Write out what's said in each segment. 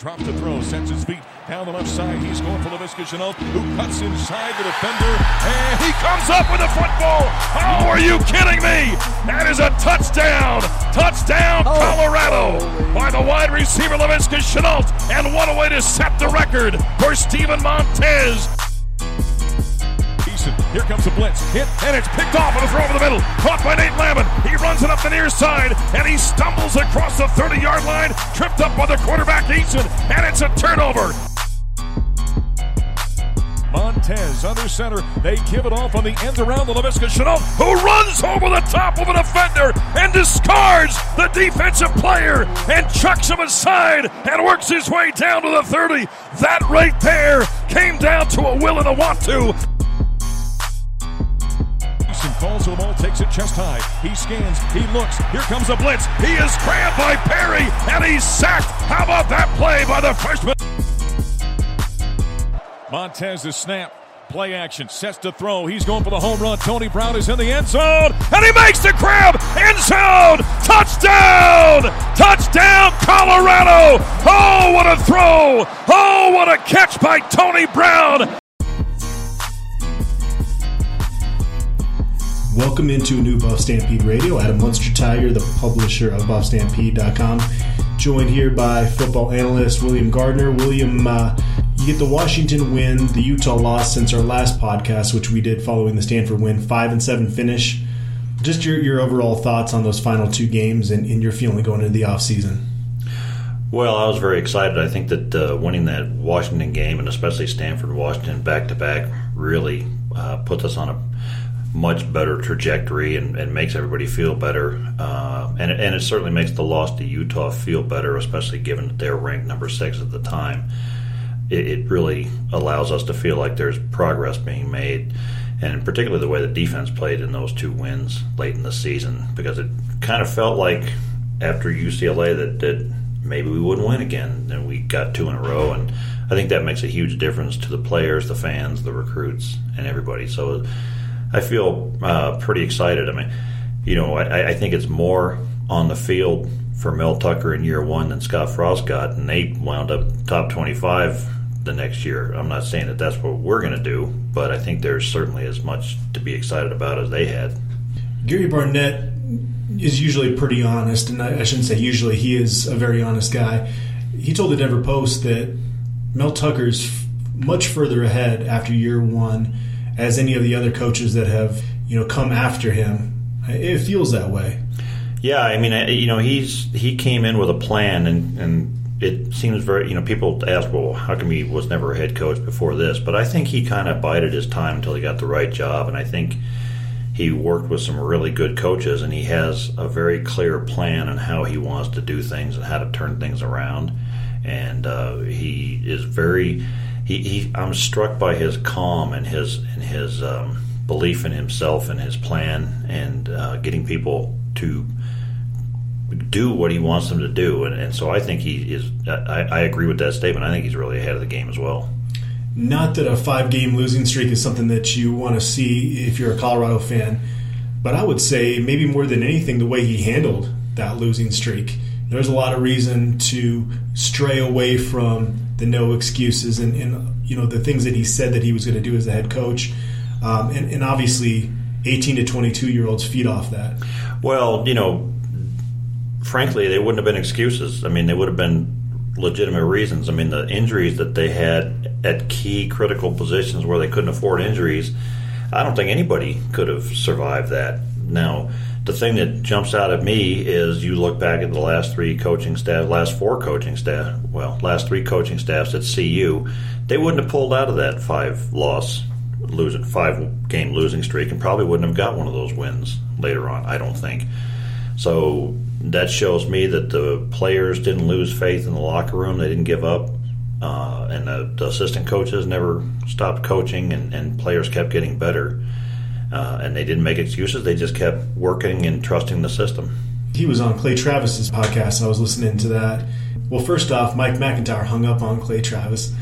Drops to throw, sets his feet down the left side. He's going for Laviska Shenault, who cuts inside the defender, and he comes up with a football. Oh, are you kidding me? That is a touchdown! Touchdown, oh. Colorado, by the wide receiver Laviska Shenault, and what a way to set the record for Steven Montez. Here comes the blitz. Hit, and it's picked off on a throw over the middle. Caught by Nate Landman. He runs it up the near side, and he stumbles across the 30 yard line. Tripped up by the quarterback, Eason, and it's a turnover. Montez under center. They give it off on the end around the Laviska Shenault, who runs over the top of a defender and discards the defensive player and chucks him aside and works his way down to the 30. That right there came down to a will and a want to falls to the ball, takes it chest high. He scans, he looks. Here comes a blitz. He is grabbed by Perry, and he's sacked. How about that play by the freshman? Montez is snap. Play action, sets to throw. He's going for the home run. Tony Brown is in the end zone, and he makes the grab. End zone, touchdown, touchdown, Colorado. Oh, what a throw! Oh, what a catch by Tony Brown. Welcome into a new Buff Stampede Radio. Adam Munsterteiger, the publisher of BuffStampede.com, joined here by football analyst William Gardner. William, uh, you get the Washington win, the Utah loss since our last podcast, which we did following the Stanford win, five and seven finish. Just your, your overall thoughts on those final two games and, and your feeling going into the offseason. Well, I was very excited. I think that uh, winning that Washington game, and especially Stanford Washington back to back, really uh, puts us on a much better trajectory and, and makes everybody feel better. Uh, and, and it certainly makes the loss to Utah feel better, especially given that they're ranked number six at the time. It, it really allows us to feel like there's progress being made, and particularly the way the defense played in those two wins late in the season, because it kind of felt like after UCLA that, that maybe we wouldn't win again, and we got two in a row. And I think that makes a huge difference to the players, the fans, the recruits, and everybody. So I feel uh, pretty excited. I mean, you know, I, I, think it's more on the field for Mel Tucker in year one than Scott Frost got, and they wound up top 25 the next year. I'm not saying that that's what we're going to do, but I think there's certainly as much to be excited about as they had. Gary Barnett is usually pretty honest, and I, I shouldn't say usually, he is a very honest guy. He told the Denver Post that Mel Tucker's much further ahead after year one as any of the other coaches that have you know come after him. It feels that way. Yeah, I mean, you know, he's he came in with a plan, and and it seems very you know people ask, well, how come he was never a head coach before this? But I think he kind of bided his time until he got the right job, and I think he worked with some really good coaches, and he has a very clear plan on how he wants to do things and how to turn things around, and uh, he is very he, he I'm struck by his calm and his and his um, belief in himself and his plan and uh, getting people to do what he wants them to do. And, and so I think he is. I, I, agree with that statement. I think he's really ahead of the game as well. Not that a five game losing streak is something that you want to see if you're a Colorado fan, but I would say maybe more than anything the way he handled that losing streak. There's a lot of reason to stray away from the no excuses and, and you know the things that he said that he was going to do as a head coach, um, and, and obviously 18 to 22 year olds feed off that. Well, you know, frankly, they wouldn't have been excuses. I mean, they would have been legitimate reasons. I mean, the injuries that they had at key critical positions where they couldn't afford injuries, I don't think anybody could have survived that. Now, the thing that jumps out at me is you look back at the last three coaching staff, last four coaching staff, well, last three coaching staffs at CU, they wouldn't have pulled out of that five loss, losing five game losing streak, and probably wouldn't have got one of those wins later on. I don't think. So that shows me that the players didn't lose faith in the locker room. They didn't give up. Uh, and the, the, assistant coaches never stopped coaching, and, and players kept getting better. Uh, and they didn't make excuses. They just kept working and trusting the system. He was on Clay Travis's podcast. I was listening to that. Well, first off, Mike MacIntyre hung up on Clay Travis.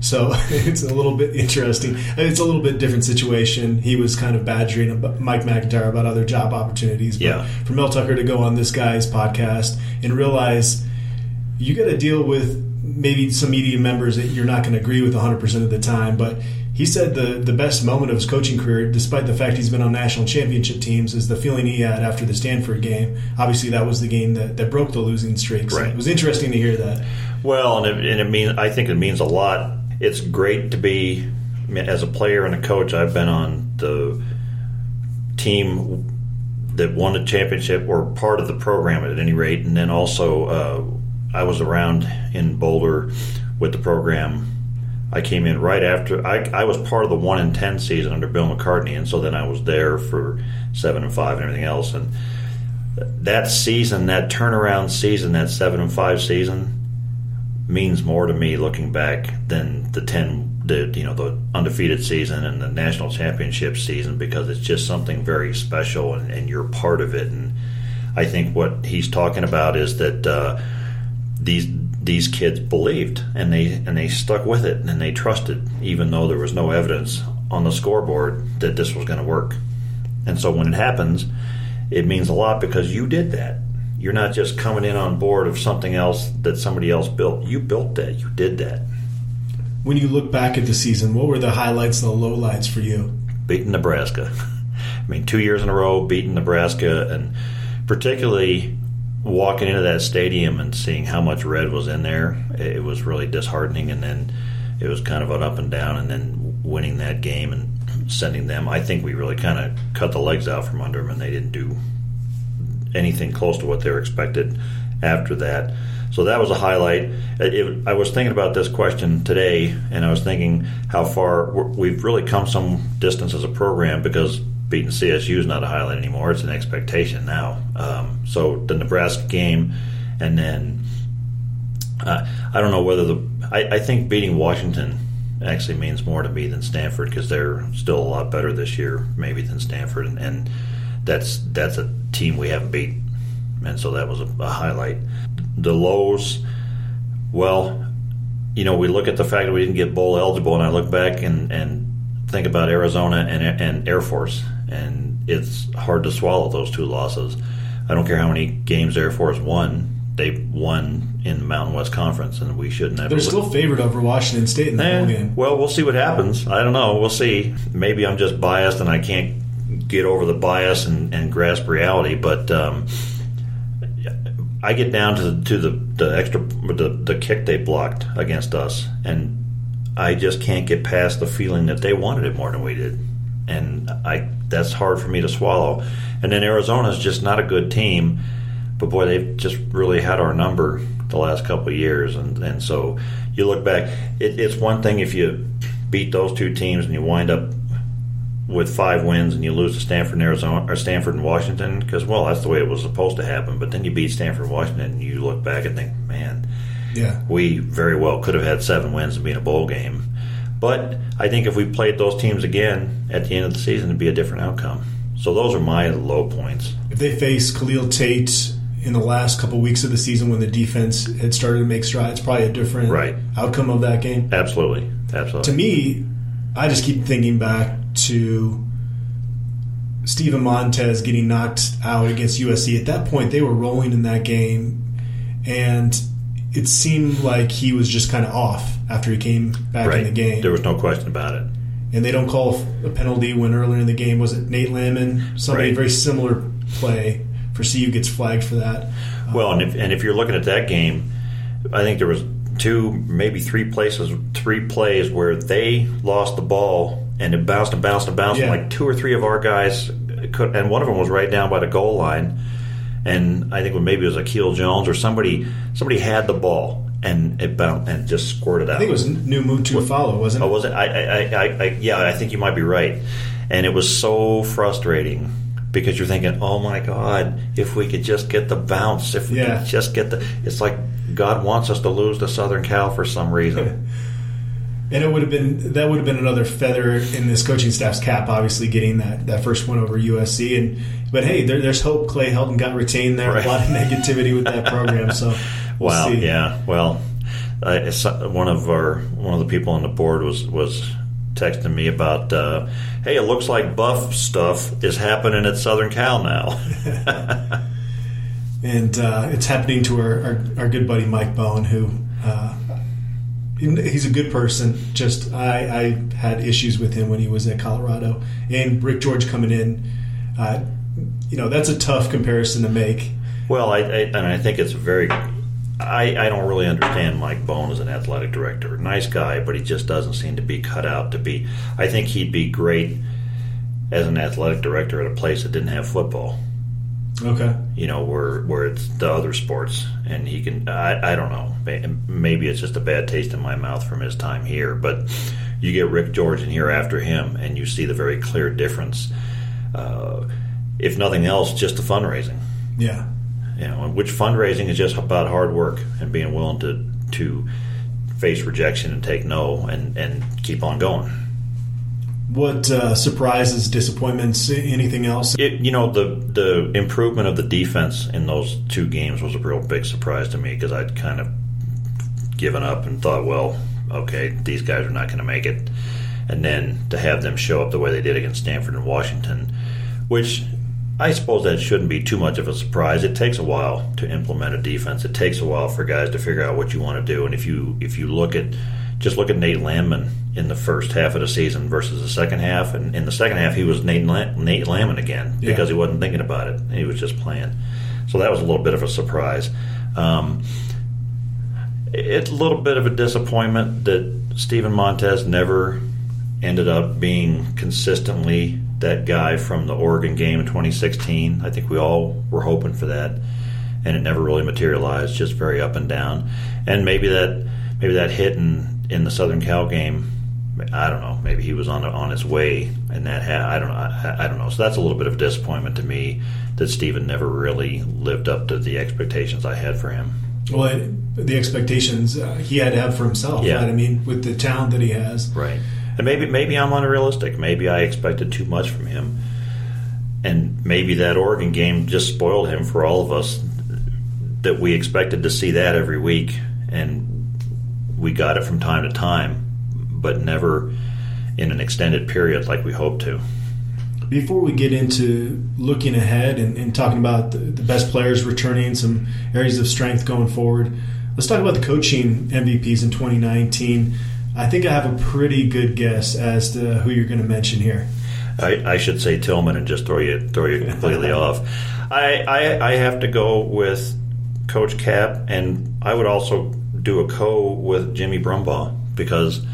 So it's a little bit interesting. It's a little bit different situation. He was kind of badgering Mike MacIntyre about other job opportunities. But yeah. for Mel Tucker to go on this guy's podcast and realize you got to deal with maybe some media members that you're not going to agree with 100% of the time, but he said the, the best moment of his coaching career, despite the fact he's been on national championship teams, is the feeling he had after the Stanford game. Obviously, that was the game that, that broke the losing streak. So Right. It was interesting to hear that. Well, and it, and it mean I think it means a lot. It's great to be I mean, as a player and a coach. I've been on the team that won the championship or part of the program at any rate, and then also uh, I was around in Boulder with the program. I came in right after I, I was part of the one in ten season under Bill McCartney, and so then I was there for seven and five and everything else. And that season, that turnaround season, that seven and five season, means more to me looking back than the ten, the you know the undefeated season and the national championship season because it's just something very special and, and you're part of it. And I think what he's talking about is that uh, these these kids believed and they and they stuck with it and they trusted even though there was no evidence on the scoreboard that this was going to work. And so when it happens, it means a lot because you did that. You're not just coming in on board of something else that somebody else built. You built that. You did that. When you look back at the season, what were the highlights and the lowlights for you? Beating Nebraska. I mean, two years in a row, beating Nebraska, and particularly walking into that stadium and seeing how much red was in there, it was really disheartening. And then it was kind of an up and down, and then winning that game and sending them. I think we really kind of cut the legs out from under them, and they didn't do anything close to what they were expected after that. So that was a highlight. It, it, I was thinking about this question today, and I was thinking how far we've really come some distance as a program because beating CSU is not a highlight anymore; it's an expectation now. Um, so the Nebraska game, and then uh, I don't know whether the I, I think beating Washington actually means more to me than Stanford because they're still a lot better this year, maybe than Stanford, and, and that's that's a team we haven't beat, and so that was a, a highlight. The lows, well, you know, we look at the fact that we didn't get bowl eligible, and I look back and and think about Arizona and and Air Force, and it's hard to swallow those two losses. I don't care how many games Air Force won; they won in the Mountain West Conference, and we shouldn't have. They're still favored over Washington State in the Eh, game. well, we'll see what happens. I don't know. We'll see. Maybe I'm just biased and I can't get over the bias and, and grasp reality. But um, I get down to the, to the, the extra the, the kick they blocked against us, and I just can't get past the feeling that they wanted it more than we did, and I that's hard for me to swallow. And then Arizona's just not a good team, but boy, they've just really had our number the last couple of years, and and so you look back, it, it's one thing if you beat those two teams and you wind up with five wins and you lose to Stanford and Arizona or Stanford and Washington because well that's the way it was supposed to happen but then you beat Stanford and Washington and you look back and think man Yeah. we very well could have had seven wins and be in a bowl game but I think if we played those teams again at the end of the season it'd be a different outcome so those are my low points If they face Khalil Tate in the last couple weeks of the season when the defense had started to make strides, probably a different Right. outcome of that game. absolutely absolutely To me, I just keep thinking back to Steven Montez getting knocked out against USC. At that point, they were rolling in that game, and it seemed like he was just kind of off after he came back right in the game. there was no question about it and they don't call a penalty when earlier in the game was it Nate Landman? Somebody Right. very similar play for CU gets flagged for that. Well, and if, and if you're looking at that game, I think there was two, maybe three places, three plays where they lost the ball and it bounced and bounced and bounced. Yeah. And like two or three of our guys, could, and one of them was right down by the goal line. And I think maybe it was Akil Jones or somebody. Somebody had the ball and it bounced and just squirted out. I think it was New Mutu follow, wasn't it? Oh, was it? I, I, I, I, yeah, I think you might be right. And it was so frustrating because you're thinking, oh my God, if we could just get the bounce, if we Yeah. could just get the. It's like God wants us to lose to Southern Cal for some reason. And it would have been that would have been another feather in this coaching staff's cap, obviously getting that, that first one over USC. And but hey, there, there's hope. Clay Helton got retained there. Right. A lot of negativity with that program. So we'll wow, see. yeah. Well, I, one of our one of the people on the board was was texting me about, uh, hey, it looks like buff stuff is happening at Southern Cal now. and uh, it's happening to our, our, our, good buddy Mike Bohn, who uh, he's a good person. Just I, I, had issues with him when he was at Colorado, and Rick George coming in. You know, that's a tough comparison to make. Well, I, I and I think it's very. I, I don't really understand Mike Bohn as an athletic director. Nice guy, but he just doesn't seem to be cut out to be. I think he'd be great as an athletic director at a place that didn't have football. Okay. You know, where where it's the other sports, and he can. I, I don't know. Maybe it's just a bad taste in my mouth from his time here, but you get Rick George in here after him, and you see the very clear difference. Uh, if nothing else, just the fundraising. Yeah. You know, which fundraising is just about hard work and being willing to to face rejection and take no and and keep on going. What uh, surprises, disappointments, anything else? It, you know, the the improvement of the defense in those two games was a real big surprise to me because I'd kind of given up and thought, well, okay, these guys are not going to make it. And then to have them show up the way they did against Stanford and Washington, which I suppose that shouldn't be too much of a surprise. It takes a while to implement a defense. It takes a while for guys to figure out what you want to do. And if you if you look at just look at Nate Landman in the first half of the season versus the second half. And in the second half, he was Nate, Nate Landman again because yeah. he wasn't thinking about it. He was just playing. So that was a little bit of a surprise. Um, it's a little bit of a disappointment that Steven Montez never ended up being consistently that guy from the Oregon game in 2016. I think we all were hoping for that, and it never really materialized. Just very up and down, and maybe that maybe that hit in in the Southern Cal game, I don't know. Maybe he was on on his way, and that had, I don't know. I, I, don't know. So that's a little bit of a disappointment to me that Steven never really lived up to the expectations I had for him. Well, the expectations uh, he had to have for himself. Yeah. Right? I mean, with the talent that he has, right. And maybe maybe I'm unrealistic. Maybe I expected too much from him, and maybe that Oregon game just spoiled him for all of us. That we expected to see that every week, and we got it from time to time, but never in an extended period like we hoped to. Before we get into looking ahead and, and talking about the, the, best players returning, some areas of strength going forward, let's talk about the coaching MVPs in 2019. I think I have a pretty good guess as to who you're going to mention here. I, I should say Tillman and just throw you throw you completely off. I, I I have to go with Coach Cap, and I would also do a co with Jimmy Brumbaugh because,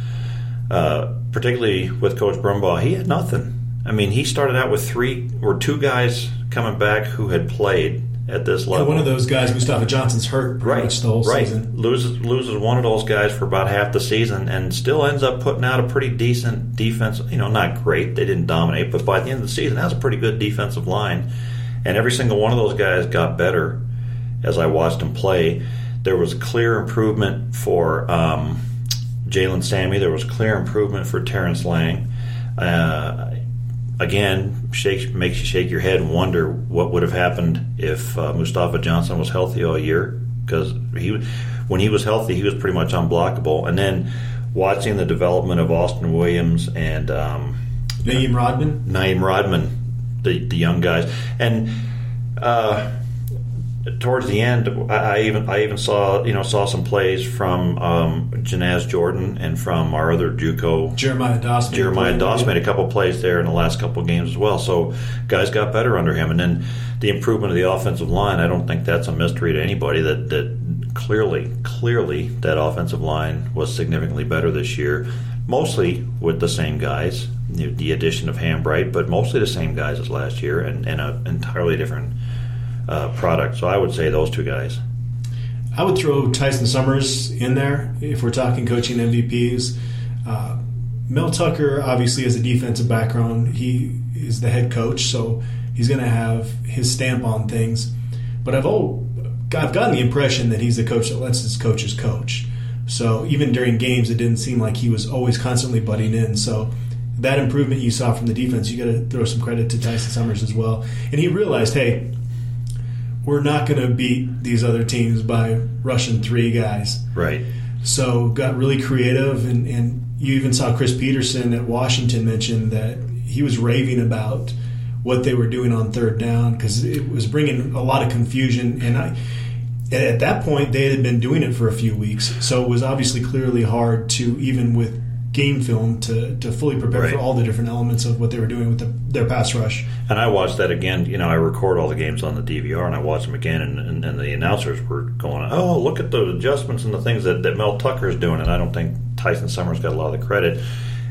uh, particularly with Coach Brumbaugh, he had nothing. I mean, he started out with three or two guys coming back who had played at this level. Yeah, one of those guys, Mustafa Johnson's hurt right, the whole right. season. Loses loses one of those guys for about half the season, and still ends up putting out a pretty decent defense. You know, not great; they didn't dominate, but by the end of the season, that was a pretty good defensive line. And every single one of those guys got better as I watched them play. There was clear improvement for um, Jalen Sami. There was clear improvement for Terrence Lang. Uh, again, shakes, makes you shake your head and wonder what would have happened if uh, Mustafa Johnson was healthy all year. Because he, when he was healthy, he was pretty much unblockable. And then watching the development of Austin Williams and um, Naeem Rodman, Naeem Rodman, the the young guys, and. Uh, towards the end, I, I, even I even saw you know saw some plays from um, Janaz Jordan and from our other JUCO Jeremiah Doss. Jeremiah Doss made a couple plays there in the last couple games as well. So guys got better under him, and then the improvement of the offensive line. I don't think that's a mystery to anybody that that clearly clearly that offensive line was significantly better this year, mostly with the same guys. The addition of Hambright, but mostly the same guys as last year, and, and an entirely different uh, product. So I would say those two guys. I would throw Tyson Summers in there if we're talking coaching MVPs. Uh, Mel Tucker obviously has a defensive background. He is the head coach, so he's going to have his stamp on things. But I've all, I've gotten the impression that he's the coach that lets his coaches coach. So even during games, it didn't seem like he was always constantly butting in. So that improvement you saw from the defense, you got to throw some credit to Tyson Summers as well. And he realized, hey, we're not going to beat these other teams by rushing three guys. Right. So got really creative, and, and you even saw Chris Petersen at Washington mention that he was raving about what they were doing on third down because it was bringing a lot of confusion. And I, at that point, they had been doing it for a few weeks, so it was obviously clearly hard to even with game film to, to fully prepare Right. for all the different elements of what they were doing with the, their pass rush. And I watched that again. You know, I record all the games on the DVR, and I watched them again. And, and, and the announcers were going, "Oh, look at the adjustments and the things that, that Mel Tucker's doing." And I don't think Tyson Summers got a lot of the credit.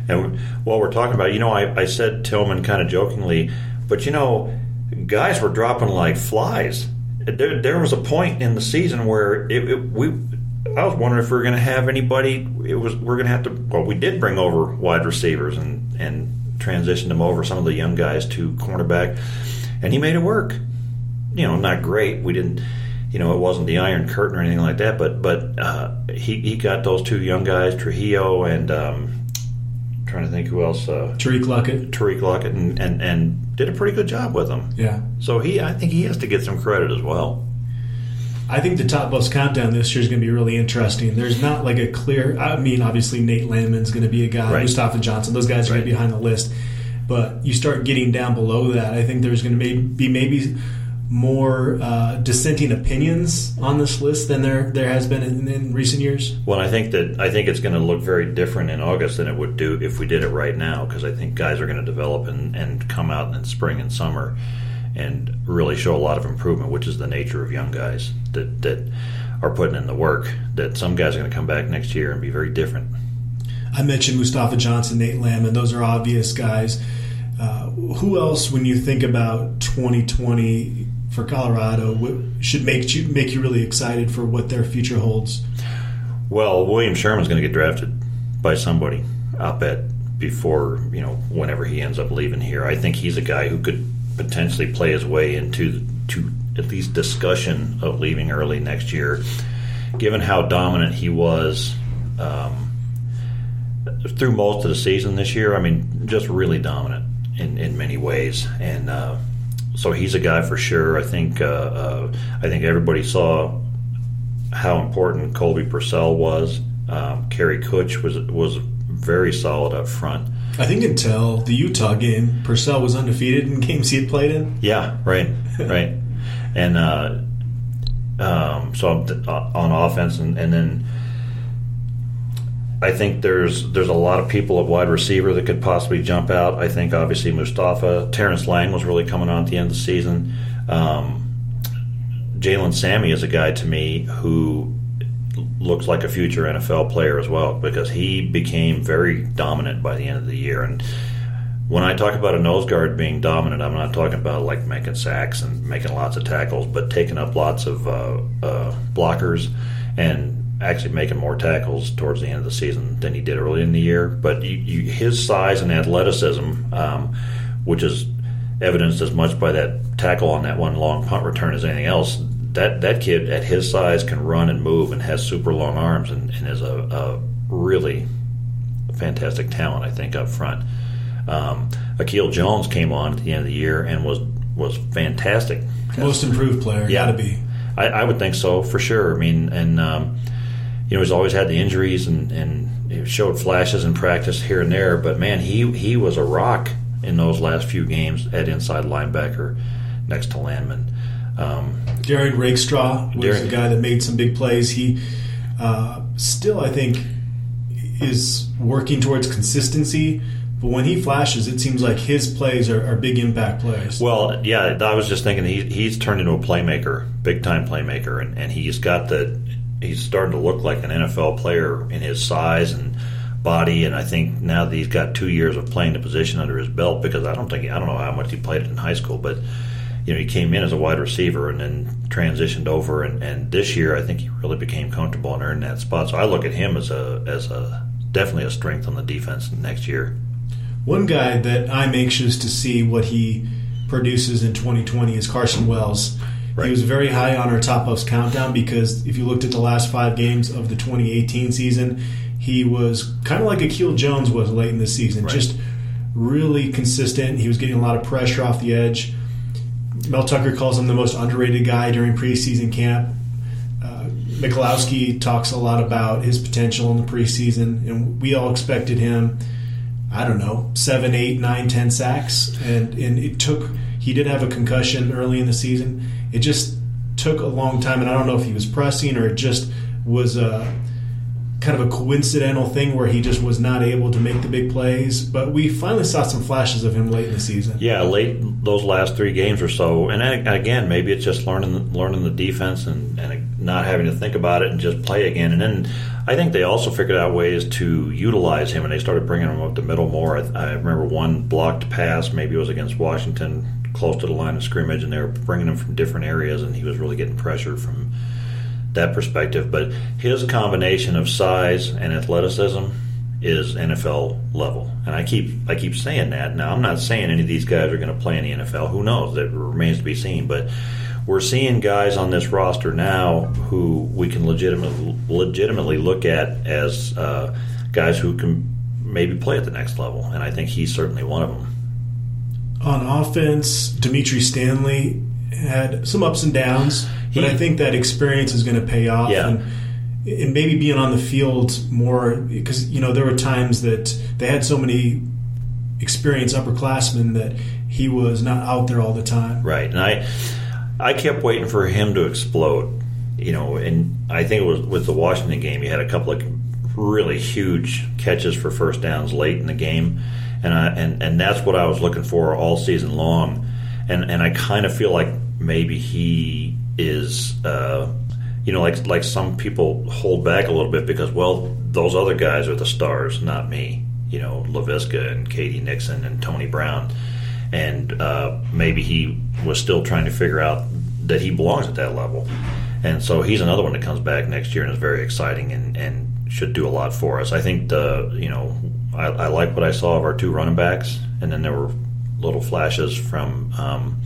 And while we're talking about, it, you know, I, I said Tillman kind of jokingly, but you know, guys were dropping like flies. There, there was a point in the season where it, it, we. I was wondering if we were going to have anybody. It was we're going to have to. Well, we did bring over wide receivers and and transitioned them over some of the young guys to cornerback, and he made it work. You know, not great. We didn't. You know, it wasn't the Iron Curtain or anything like that. But but uh, he he got those two young guys, Trujillo and um, trying to think who else. Uh, Tariq Luckett, Tariq Lockett and, and and did a pretty good job with them. yeah. So he, I think he has to get some credit as well. I think the top Buffs countdown this year is going to be really interesting. There's not like a clear. I mean, obviously Nate Landman's going to be a guy. Right. Mustafa Johnson. Those guys are going Right. to be behind the list. But you start getting down below that. I think there's going to be maybe more uh, dissenting opinions on this list than there there has been in, in recent years. Well, I think that I think it's going to look very different in August than it would do if we did it right now because I think guys are going to develop and, and come out in spring and summer and really show a lot of improvement, which is the nature of young guys that that are putting in the work. That some guys are going to come back next year and be very different. I mentioned Mustafa Johnson, Nate Landman. Those are obvious guys. Uh, who else, when you think about 2020 for Colorado, should make you make you really excited for what their future holds? Well, William Sherman's going to get drafted by somebody. I'll bet before you know whenever he ends up leaving here. I think he's a guy who could potentially play his way into to at least discussion of leaving early next year, given how dominant he was. Um, through most of the season this year, I mean, just really dominant in, in many ways, and uh, so he's a guy for sure. I think uh, uh, I think everybody saw how important Colby Pursell was. Um, Kary Kutsch was was very solid up front. I think until the Utah game, Pursell was undefeated in games he had played in. Yeah, right, right. And uh, um, so on offense, and, and then I think there's there's a lot of people at wide receiver that could possibly jump out. I think obviously Mustafa, Terrence Lang was really coming on at the end of the season. Um, Jalen Sami is a guy to me who looks like a future NFL player as well because he became very dominant by the end of the year. And when I talk about a nose guard being dominant, I'm not talking about like making sacks and making lots of tackles, but taking up lots of uh, uh, blockers and actually making more tackles towards the end of the season than he did early in the year. But you, you, his size and athleticism, um, which is evidenced as much by that tackle on that one long punt return as anything else, that that kid at his size can run and move and has super long arms and, and is a, a really fantastic talent, I think, up front. Um, Akil Jones came on at the end of the year and was was fantastic. Most improved player, Yeah. got to be. I, I would think so for sure. I mean, and um, you know, he's always had the injuries and and showed flashes in practice here and there. But man, he he was a rock in those last few games at inside linebacker next to Landman. Um, Derrion Rakestraw was Darren- a guy that made some big plays. He uh, still, I think, is working towards consistency. But when he flashes, it seems like his plays are, are big impact plays. Well, yeah, I was just thinking he, he's turned into a playmaker, big time playmaker, and, and he's got the he's starting to look like an NFL player in his size and body. And I think now that he's got two years of playing the position under his belt, because I don't think I don't know how much he played in high school, but you know he came in as a wide receiver and then transitioned over, and, and this year I think he really became comfortable and earned that spot. So I look at him as a as a definitely a strength on the defense next year. One guy that I'm anxious to see what he produces in 2020 is Carson Wells. Right. He was very high on our top Buffs countdown because if you looked at the last five games of the 2018 season, he was kind of like Akil Jones was late in the season, Right. just really consistent. He was getting a lot of pressure off the edge. Mel Tucker calls him the most underrated guy during preseason camp. Uh, Michalowski talks a lot about his potential in the preseason, and we all expected him I don't know, seven, eight, nine, ten sacks, and and it took. He did have a concussion early in the season. It just took a long time, and I don't know if he was pressing or it just was a kind of a coincidental thing where he just was not able to make the big plays. But we finally saw some flashes of him late in the season. Yeah, late those last three games or so, and again, maybe it's just learning learning the defense and, and not having to think about it and just play again. And then I think they also figured out ways to utilize him, and they started bringing him up the middle more. I, I remember one blocked pass, maybe it was against Washington, close to the line of scrimmage, and they were bringing him from different areas, and he was really getting pressure from that perspective. But his combination of size and athleticism is NFL level, and I keep I keep saying that. Now I'm not saying any of these guys are going to play in the NFL. Who knows? That remains to be seen. But we're seeing guys on this roster now who we can legitimately legitimately look at as uh, guys who can maybe play at the next level, and I think he's certainly one of them. On offense, Dimitri Stanley had some ups and downs, but I think that experience is going to pay off. Yeah. And, and maybe being on the field more because you know there were times that they had so many experienced upperclassmen that he was not out there all the time. Right, and I I kept waiting for him to explode. You know, and I think it was with the Washington game. He had a couple of really huge catches for first downs late in the game, and I and and that's what I was looking for all season long. And and I kind of feel like maybe he is. Uh, you know, like like some people hold back a little bit because, well, those other guys are the stars, not me. You know, Laviska and K.D. Nixon and Tony Brown, and uh, maybe he was still trying to figure out that he belongs at that level. And so he's another one that comes back next year and is very exciting and, and should do a lot for us. I think the you know I, I like what I saw of our two running backs, and then there were little flashes from um,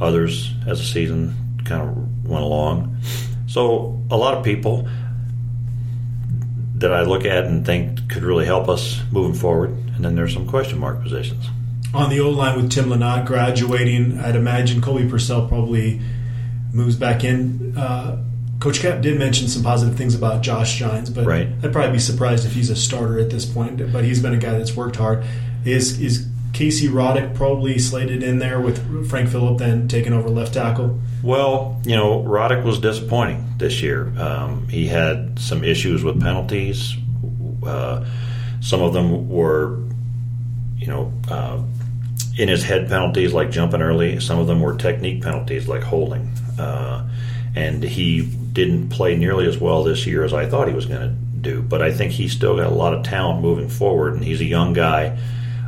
others as the season kind of went along. So a lot of people that I look at and think could really help us moving forward, and then there's some question mark positions. On the O line with Tim Lynott graduating, I'd imagine Colby Pursell probably moves back in. Uh, Coach Cap did mention some positive things about Josh Gines, but right. I'd probably be surprised if he's a starter at this point. But he's been a guy that's worked hard. Is is Casey Roddick probably slated in there with Frank Fillip then taking over left tackle? Well, you know, Roddick was disappointing this year. Um, he had some issues with penalties. Uh, some of them were, you know, uh, in his head penalties like jumping early. Some of them were technique penalties like holding. Uh, and he didn't play nearly as well this year as I thought he was going to do. But I think he's still got a lot of talent moving forward, and he's a young guy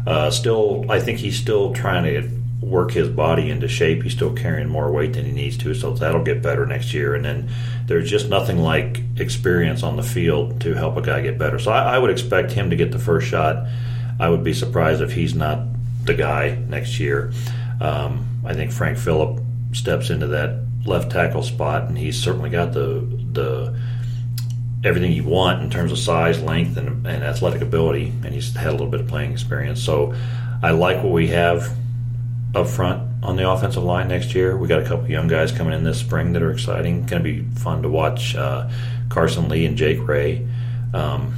uh, still, I think he's still trying to work his body into shape. He's still carrying more weight than he needs to, so that'll get better next year. And then there's just nothing like experience on the field to help a guy get better. So I, I would expect him to get the first shot. I would be surprised if he's not the guy next year. Um, I think Frank Fillip steps into that left tackle spot, and he's certainly got the the everything you want in terms of size, length, and, and athletic ability, and he's had a little bit of playing experience. So I like what we have up front on the offensive line next year. We got a couple young guys coming in this spring that are exciting. Going to be fun to watch. Uh, Carson Lee and Jake Ray. Um,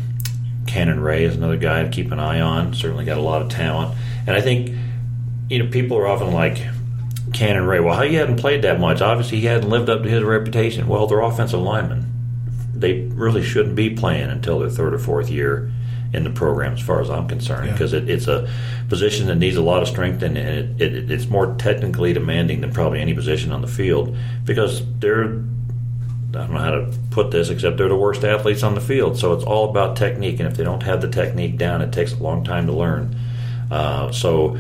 Cannon Ray is another guy to keep an eye on. Certainly got a lot of talent, and I think you know people are often like Cannon Ray. Well, how he hadn't played that much. Obviously, he hadn't lived up to his reputation. Well, they're offensive linemen they really shouldn't be playing until their third or fourth year in the program, as far as I'm concerned, because yeah. it, it's a position that needs a lot of strength and it, it, it's more technically demanding than probably any position on the field because they're I don't know how to put this except they're the worst athletes on the field. So it's all about technique, and if they don't have the technique down, it takes a long time to learn. Uh, so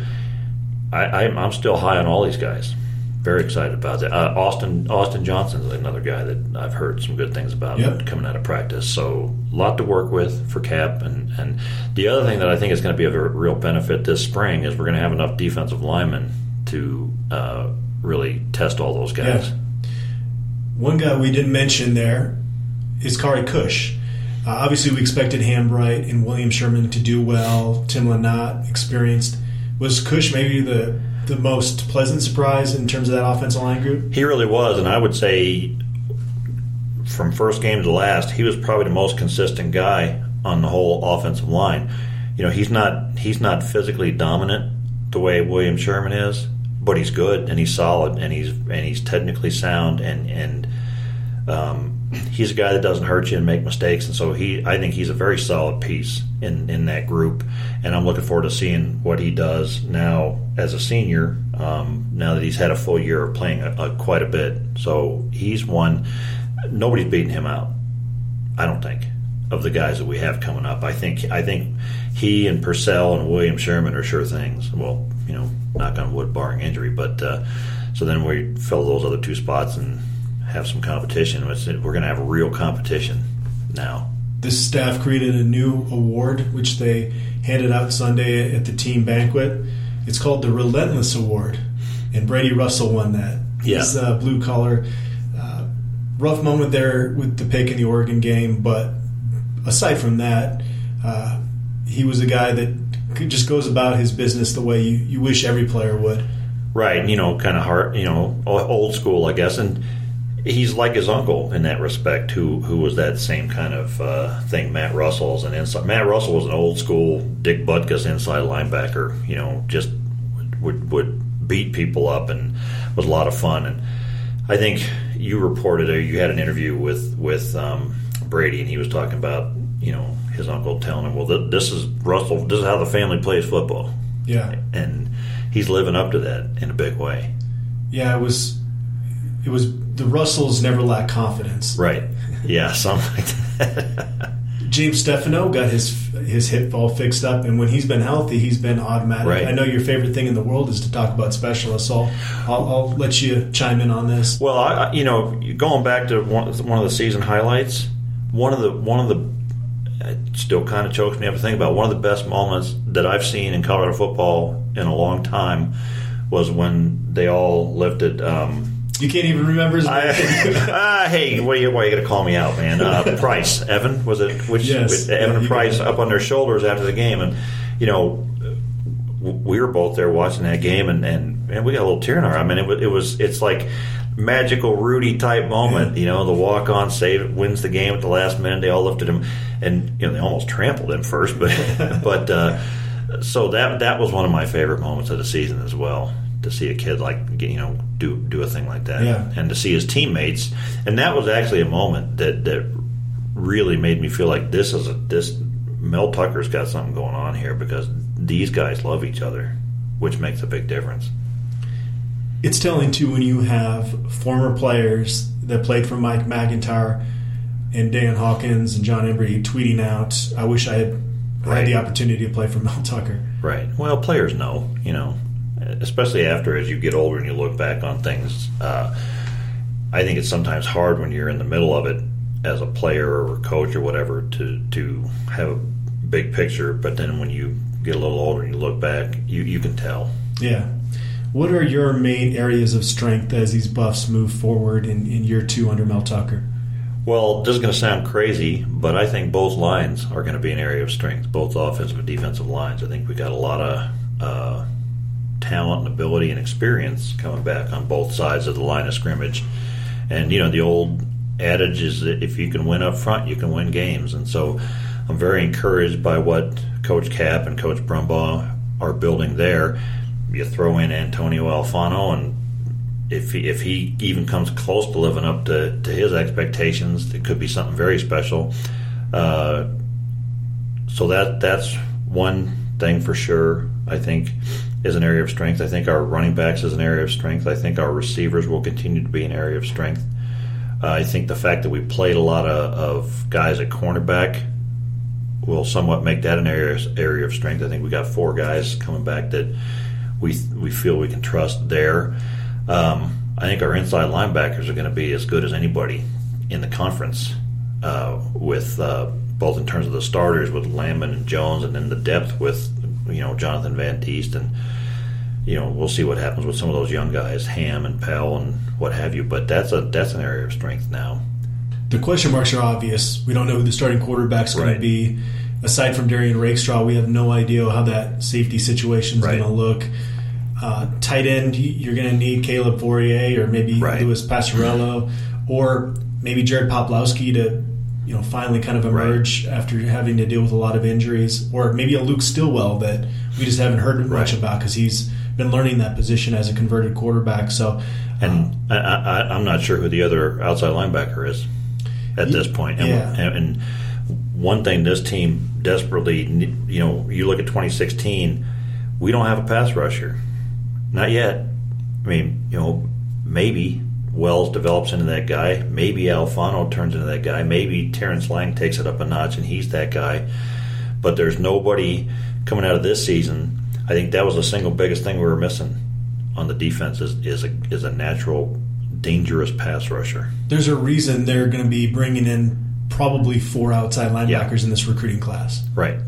I, I'm still high on all these guys very excited about that. Uh, Austin Austin Johnson is another guy that I've heard some good things about yep. coming out of practice. So a lot to work with for Cap, and and the other thing that I think is going to be of a real benefit this spring is we're going to have enough defensive linemen to uh, really test all those guys. Yeah. One guy we didn't mention there is Kary Kutsch. Uh, obviously, we expected Hambright and William Sherman to do well. Tim Lynott, experienced. Was Kutsch maybe the the most pleasant surprise in terms of that offensive line group? He really was, and I would say from first game to last, he was probably the most consistent guy on the whole offensive line. you know, he's not he's not physically dominant the way William Sherman is, but he's good and he's solid and he's and he's technically sound and and um, he's a guy that doesn't hurt you and make mistakes, and so he I think he's a very solid piece in in that group, and I'm looking forward to seeing what he does now as a senior. Um, now that he's had a full year of playing a, a, quite a bit, so he's one. Nobody's beating him out. I don't think of the guys that we have coming up. I think I think he and Pursell and William Sherman are sure things. Well, you know, knock on wood, barring injury. But uh, so then we fill those other two spots and have some competition. We're going to have real competition now. This staff created a new award, which they handed out Sunday at the team banquet. It's called the Relentless Award, and Brady Russell won that. Yeah. He's uh, blue collar. Uh, rough moment there with the pick in the Oregon game, but aside from that, uh, he was a guy that just goes about his business the way you, you wish every player would. Right, you know, kind of hard, you know, old school, I guess, and he's like his uncle in that respect, who who was that same kind of uh, thing. Matt Russell's an inside. Matt Russell was an old school Dick Butkus inside linebacker. You know, just would would beat people up and was a lot of fun. And I think you reported or you had an interview with with um, Brady, and he was talking about you know his uncle telling him, "Well, th- this is Russell. This is how the family plays football." Yeah, and he's living up to that in a big way. Yeah, it was. It was the Russells never lack confidence. Right. Yeah, something like that. James Stefanou got his his hip all fixed up, and when he's been healthy, he's been automatic. Right. I know your favorite thing in the world is to talk about specialists, so I'll, I'll let you chime in on this. Well, I, you know, going back to one, one of the season highlights, one of the one of the it still kind of chokes me up to think about one of the best moments that I've seen in Colorado football in a long time was when they all lifted. Um, you can't even remember his name. uh, hey, why are you, why are you going to call me out, man? Uh, Price, Evan was it? Which yes. Evan yeah, Price up on their shoulders after the game, and you know we were both there watching that game, and and, and we got a little tear in our eye. I mean, it was it was it's like magical Rudy type moment. You know, the walk on save wins the game at the last minute. They all lifted him, and you know they almost trampled him first, but but uh, so that that was one of my favorite moments of the season as well. To see a kid like you know do do a thing like that, yeah. and to see his teammates, and that was actually a moment that that really made me feel like this is a this Mel Tucker's got something going on here because these guys love each other, which makes a big difference it's telling too when you have former players that played for Mike MacIntyre and Dan Hawkins and Jon Embree tweeting out, "I wish I had right. had the opportunity to play for Mel Tucker." Right. Well, players know, you know, especially after as you get older and you look back on things. Uh, I think it's sometimes hard when you're in the middle of it as a player or a coach or whatever to to have a big picture. But then when you get a little older and you look back, you you can tell. Yeah. What are your main areas of strength as these buffs move forward in, in year two under Mel Tucker? Well, this is going to sound crazy, but I think both lines are going to be an area of strength, both offensive and defensive lines. I think we got a lot of uh, talent and ability and experience coming back on both sides of the line of scrimmage. And, you know, the old adage is that if you can win up front, you can win games. And so I'm very encouraged by what Coach Cap and Coach Brumbaugh are building there you throw in Antonio Alfano, and if he, if he even comes close to living up to, to his expectations, it could be something very special. Uh, so that that's one thing for sure. I think is an area of strength. I think our running backs is an area of strength. I think our receivers will continue to be an area of strength. Uh, I think the fact that we played a lot of, of guys at cornerback will somewhat make that an area area of strength. I think we got four guys coming back that we we feel we can trust there. Um, I think our inside linebackers are going to be as good as anybody in the conference, uh, with uh, both in terms of the starters with Landman and Jones, and then the depth with you know Jonathan Van Diest, and you know we'll see what happens with some of those young guys, Ham and Pell and what have you. But that's a that's an area of strength now. The question marks are obvious. We don't know who the starting quarterback's going right. to be aside from Derrion Rakestraw, we have no idea how that safety situation is right. going to look. Uh, tight end, you're going to need Caleb Fauria or maybe right. Louis Passarello or maybe Jared Poplawski to you know finally kind of emerge after having to deal with a lot of injuries, or maybe a Luke Stillwell that we just haven't heard much Right. about because he's been learning that position as a converted quarterback. So, And um, I, I, I'm not sure who the other outside linebacker is at this point. And, Yeah. and, one thing this team desperately, you know, you look at 2016, we don't have a pass rusher. Not yet. I mean, you know, maybe Wells develops into that guy. Maybe Alfano turns into that guy. Maybe Terrance Lang takes it up a notch and he's that guy. But there's nobody coming out of this season. I think that was the single biggest thing we were missing on the defense is, is a is a natural dangerous pass rusher. there's a reason they're going to be bringing in probably four outside linebackers Yeah. in this recruiting class. Right.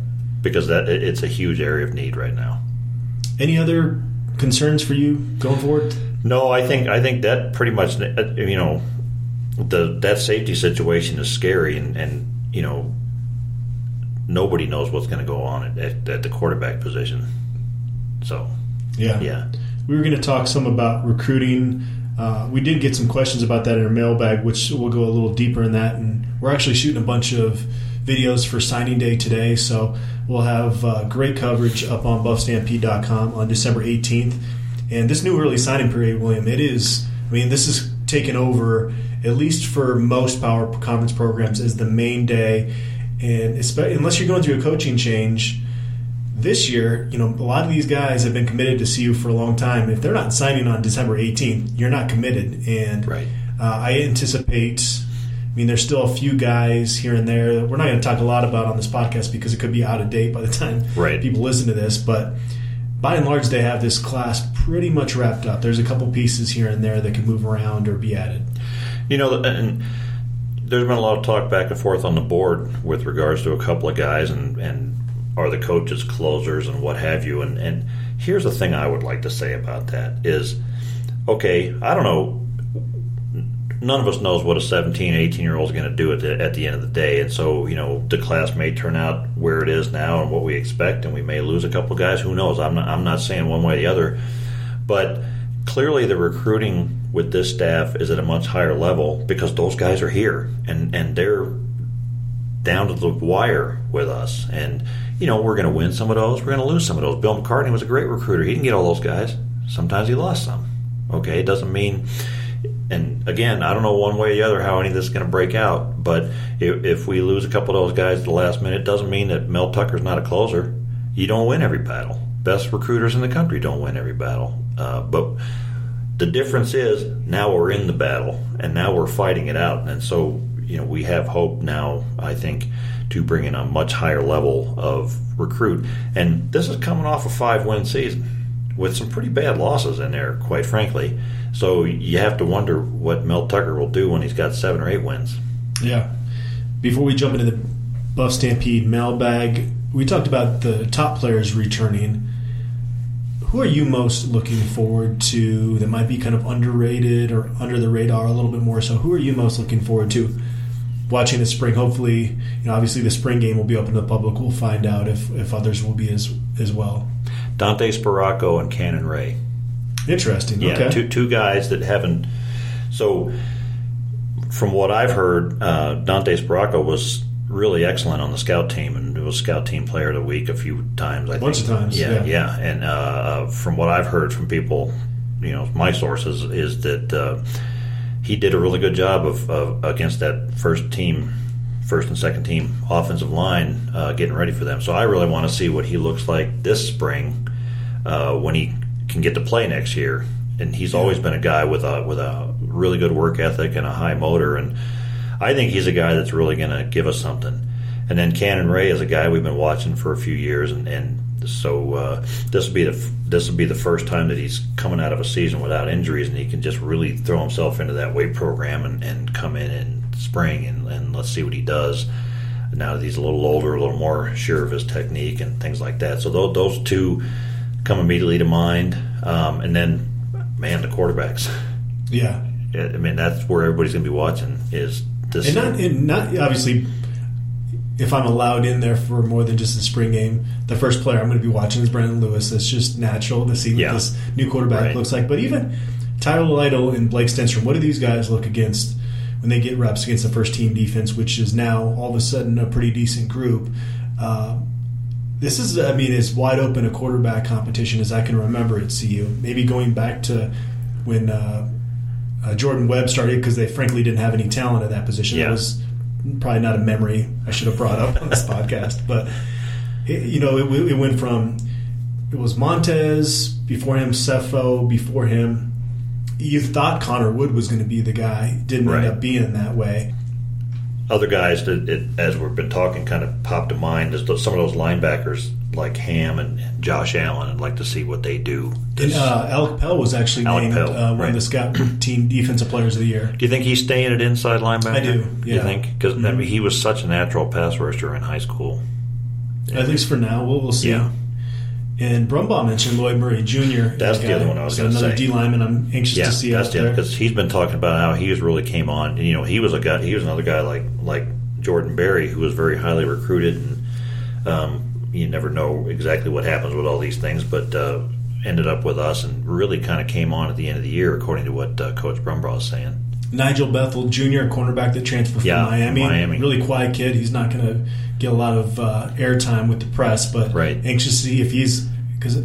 Because that it's a huge area of need right now. Any other concerns for you going forward? No, I think I think that pretty much uh, you know the that safety situation is scary and and you know nobody knows what's going to go on at, at, at the quarterback position. So Yeah. yeah, We were going to talk some about recruiting. Uh, we did get some questions about that in our mailbag, which we'll go a little deeper in that. And we're actually shooting a bunch of videos for signing day today, so we'll have uh, great coverage up on buffstampede.com on December 18th. And this new early signing period, William, it is. I mean, this is taken over at least for most power conference programs as the main day. And unless you're going through a coaching change, this year, you know, a lot of these guys have been committed to CU for a long time. If they're not signing on December 18th, you're not committed. And Right. uh, I anticipate. I mean, there's still a few guys here and there that we're not going to talk a lot about on this podcast because it could be out of date by the time Right. people listen to this. But by and large, they have this class pretty much wrapped up. There's a couple pieces here and there that can move around or be added. You know, and there's been a lot of talk back and forth on the board with regards to a couple of guys and, and are the coaches closers and what have you. And, and here's the thing I would like to say about that is, okay, I don't know. None of us knows what a 17, 18 year old is going to do at the, at the end of the day. And so, you know, the class may turn out where it is now and what we expect, and we may lose a couple of guys. Who knows? I'm not, I'm not saying one way or the other. But clearly the recruiting with this staff is at a much higher level because those guys are here and, and they're down to the wire with us. And, you know, we're going to win some of those. We're going to lose some of those. Bill McCartney was a great recruiter. He didn't get all those guys. Sometimes he lost some. Okay, it doesn't mean. And again, I don't know one way or the other how any of this is going to break out. But if, if we lose a couple of those guys at the last minute, it doesn't mean that Mel Tucker's not a closer. You don't win every battle. Best recruiters in the country don't win every battle. Uh, but the difference is now we're in the battle and now we're fighting it out. And so, you know, we have hope now, I think, to bring in a much higher level of recruit. And this is coming off a five win season with some pretty bad losses in there, quite frankly. So you have to wonder what Mel Tucker will do when he's got seven or eight wins. Yeah. Before we jump into the Buff Stampede mailbag, we talked about the top players returning. Who are you most looking forward to that might be kind of underrated or under the radar a little bit more so? Who are you most looking forward to watching this spring? Hopefully, you know, obviously the spring game will be open to the public. We'll find out if, if others will be as as well. Dante Sparaco and Cannon Ray. Interesting. Yeah, okay. two two guys that haven't. So, from what I've heard, uh, Dante Sparaco was really excellent on the scout team and was scout team player of the week a few times. I Bunch think. of times, Yeah, yeah. yeah. And uh, uh, from what I've heard from people, you know, my sources is that uh, he did a really good job of, of against that first team. First and second team offensive line, uh, getting ready for them. So I really want to see what he looks like this spring uh, when he can get to play next year. And he's always been a guy with a with a really good work ethic and a high motor. And I think he's a guy that's really going to give us something. And then Cannon Ray is a guy we've been watching for a few years, and, and so uh, this will be the this will be the first time that he's coming out of a season without injuries, and he can just really throw himself into that weight program and, and come in in spring, and, and let's see what he does. Now that he's a little older, a little more sure of his technique and things like that. So those, those two come immediately to mind, um, and then man, the quarterbacks. yeah. I mean, that's where everybody's going to be watching. Is this? And not, and not obviously, if I'm allowed in there for more than just the spring game, the first player I'm going to be watching is Brandon Lewis. That's just natural to see what Yeah. this new quarterback Right. looks like. But even Tyler Lytle and Blake Stenstrom, what do these guys look against when they get reps against the first team defense, which is now all of a sudden a pretty decent group. Uh, this is, I mean, as wide open a quarterback competition as I can remember at CU. Maybe going back to when uh, uh, Jordan Webb started because they frankly didn't have any talent at that position. Yeah. It was probably not a memory I should have brought up on this podcast, but it, you know, it, it went from it was Montez before him, Sefo before him. You thought Connor Wood was going to be the guy, didn't Right. end up being that way. Other guys that, it, as we've been talking, kind of popped to mind is some of those linebackers like Ham and Josh Allen. I'd like to see what they do. And, This- uh, Alec Pell was actually Alec named Pell, uh, one right. of the Scout Team Defensive Players of the Year. do you think he's staying at inside linebacker? I do, You yeah. Mm-hmm. think? Because I mean, he was such a natural pass rusher in high school. At least for now, we'll, we'll see. Yeah. And Brumbaugh mentioned Lloyd Murray Jr. That's the other one I was So gonna say. another. D lineman. I'm anxious Yeah, to see that's out there. Because he's been talking about how he was really came on. You know, he was a guy. He was another guy like like Jordan Berry, who was very highly recruited, and um, you never know exactly what happens with all these things, but. Uh, Ended up with us and really kind of came on at the end of the year, according to what uh, Coach Brumbaugh is saying. Nigel Bethel Jr., a cornerback that transferred from Yeah, Miami. Miami. Really quiet kid. He's not going to get a lot of uh, airtime with the press, but Right. anxious to see if he's because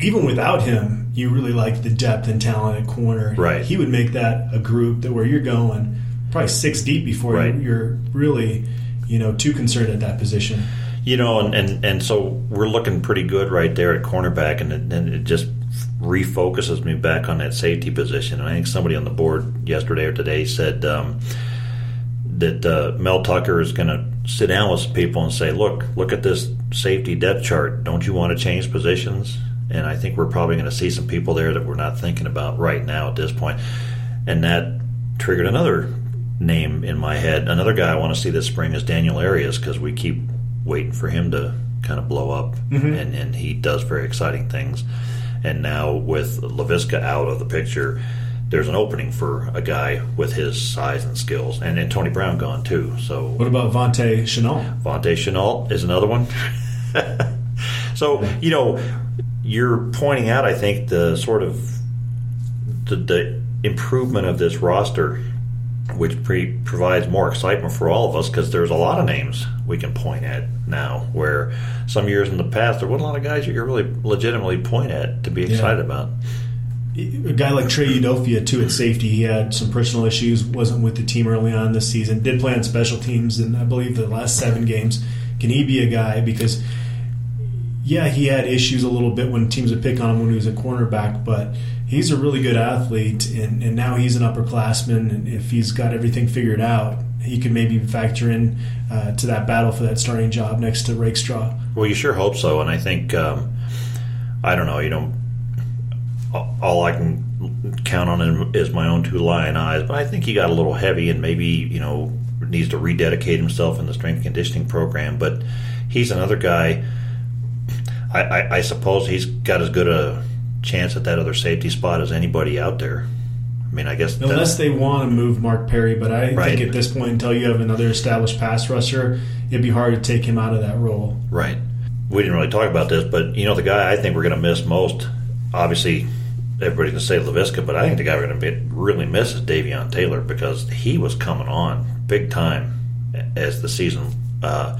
even without him, you really like the depth and talent at corner. Right. He would make that a group that where you're going probably six deep before Right. you're really you know too concerned at that position. You know, and, and, and so we're looking pretty good right there at cornerback, and and it just refocuses me back on that safety position. And I think somebody on the board yesterday or today said um, that uh, Mel Tucker is going to sit down with some people and say, "Look, look at this safety depth chart. Don't you want to change positions?" And I think we're probably going to see some people there that we're not thinking about right now at this point. And that triggered another name in my head. Another guy I want to see this spring is Daniel Arias because we keep waiting for him to kind of blow up, and, and he does very exciting things. And now with Laviska out of the picture, there's an opening for a guy with his size and skills, and then Tony Brown gone too. So What about Vontae Shenault? Vontae Shenault is another one. so you know, you're pointing out, I think, the sort of the, the improvement of this roster, which pre- provides more excitement for all of us because there's a lot of names we can point at now. Where some years in the past there wasn't a lot of guys you could really legitimately point at to be excited about. a guy like Trey Udofia too at safety. He had some personal issues, wasn't with the team early on this season. Did play on special teams in I believe the last seven games. Can he be a guy? Because yeah, he had issues a little bit when teams would pick on him when he was a cornerback, but he's a really good athlete, and, and now he's an upperclassman. And if he's got everything figured out, he could maybe factor in uh, to that battle for that starting job next to Rakestraw. Well, you sure hope so, and I think um, I don't know. You know, all- I can count on him is my own two lion eyes. But I think he got a little heavy, and maybe you know needs to rededicate himself in the strength conditioning program. But he's another guy. I, I, I suppose he's got as good a chance at that other safety spot as anybody out there. I mean, I guess Unless they want to move Mark Perry, but I Right. think at this point, until you have another established pass rusher, it'd be hard to take him out of that role. Right. We didn't really talk about this, but you know the guy I think we're going to miss most. Obviously, everybody's going to say Laviska, but I think the guy we're going to really miss is Davion Taylor because he was coming on big time as the season uh,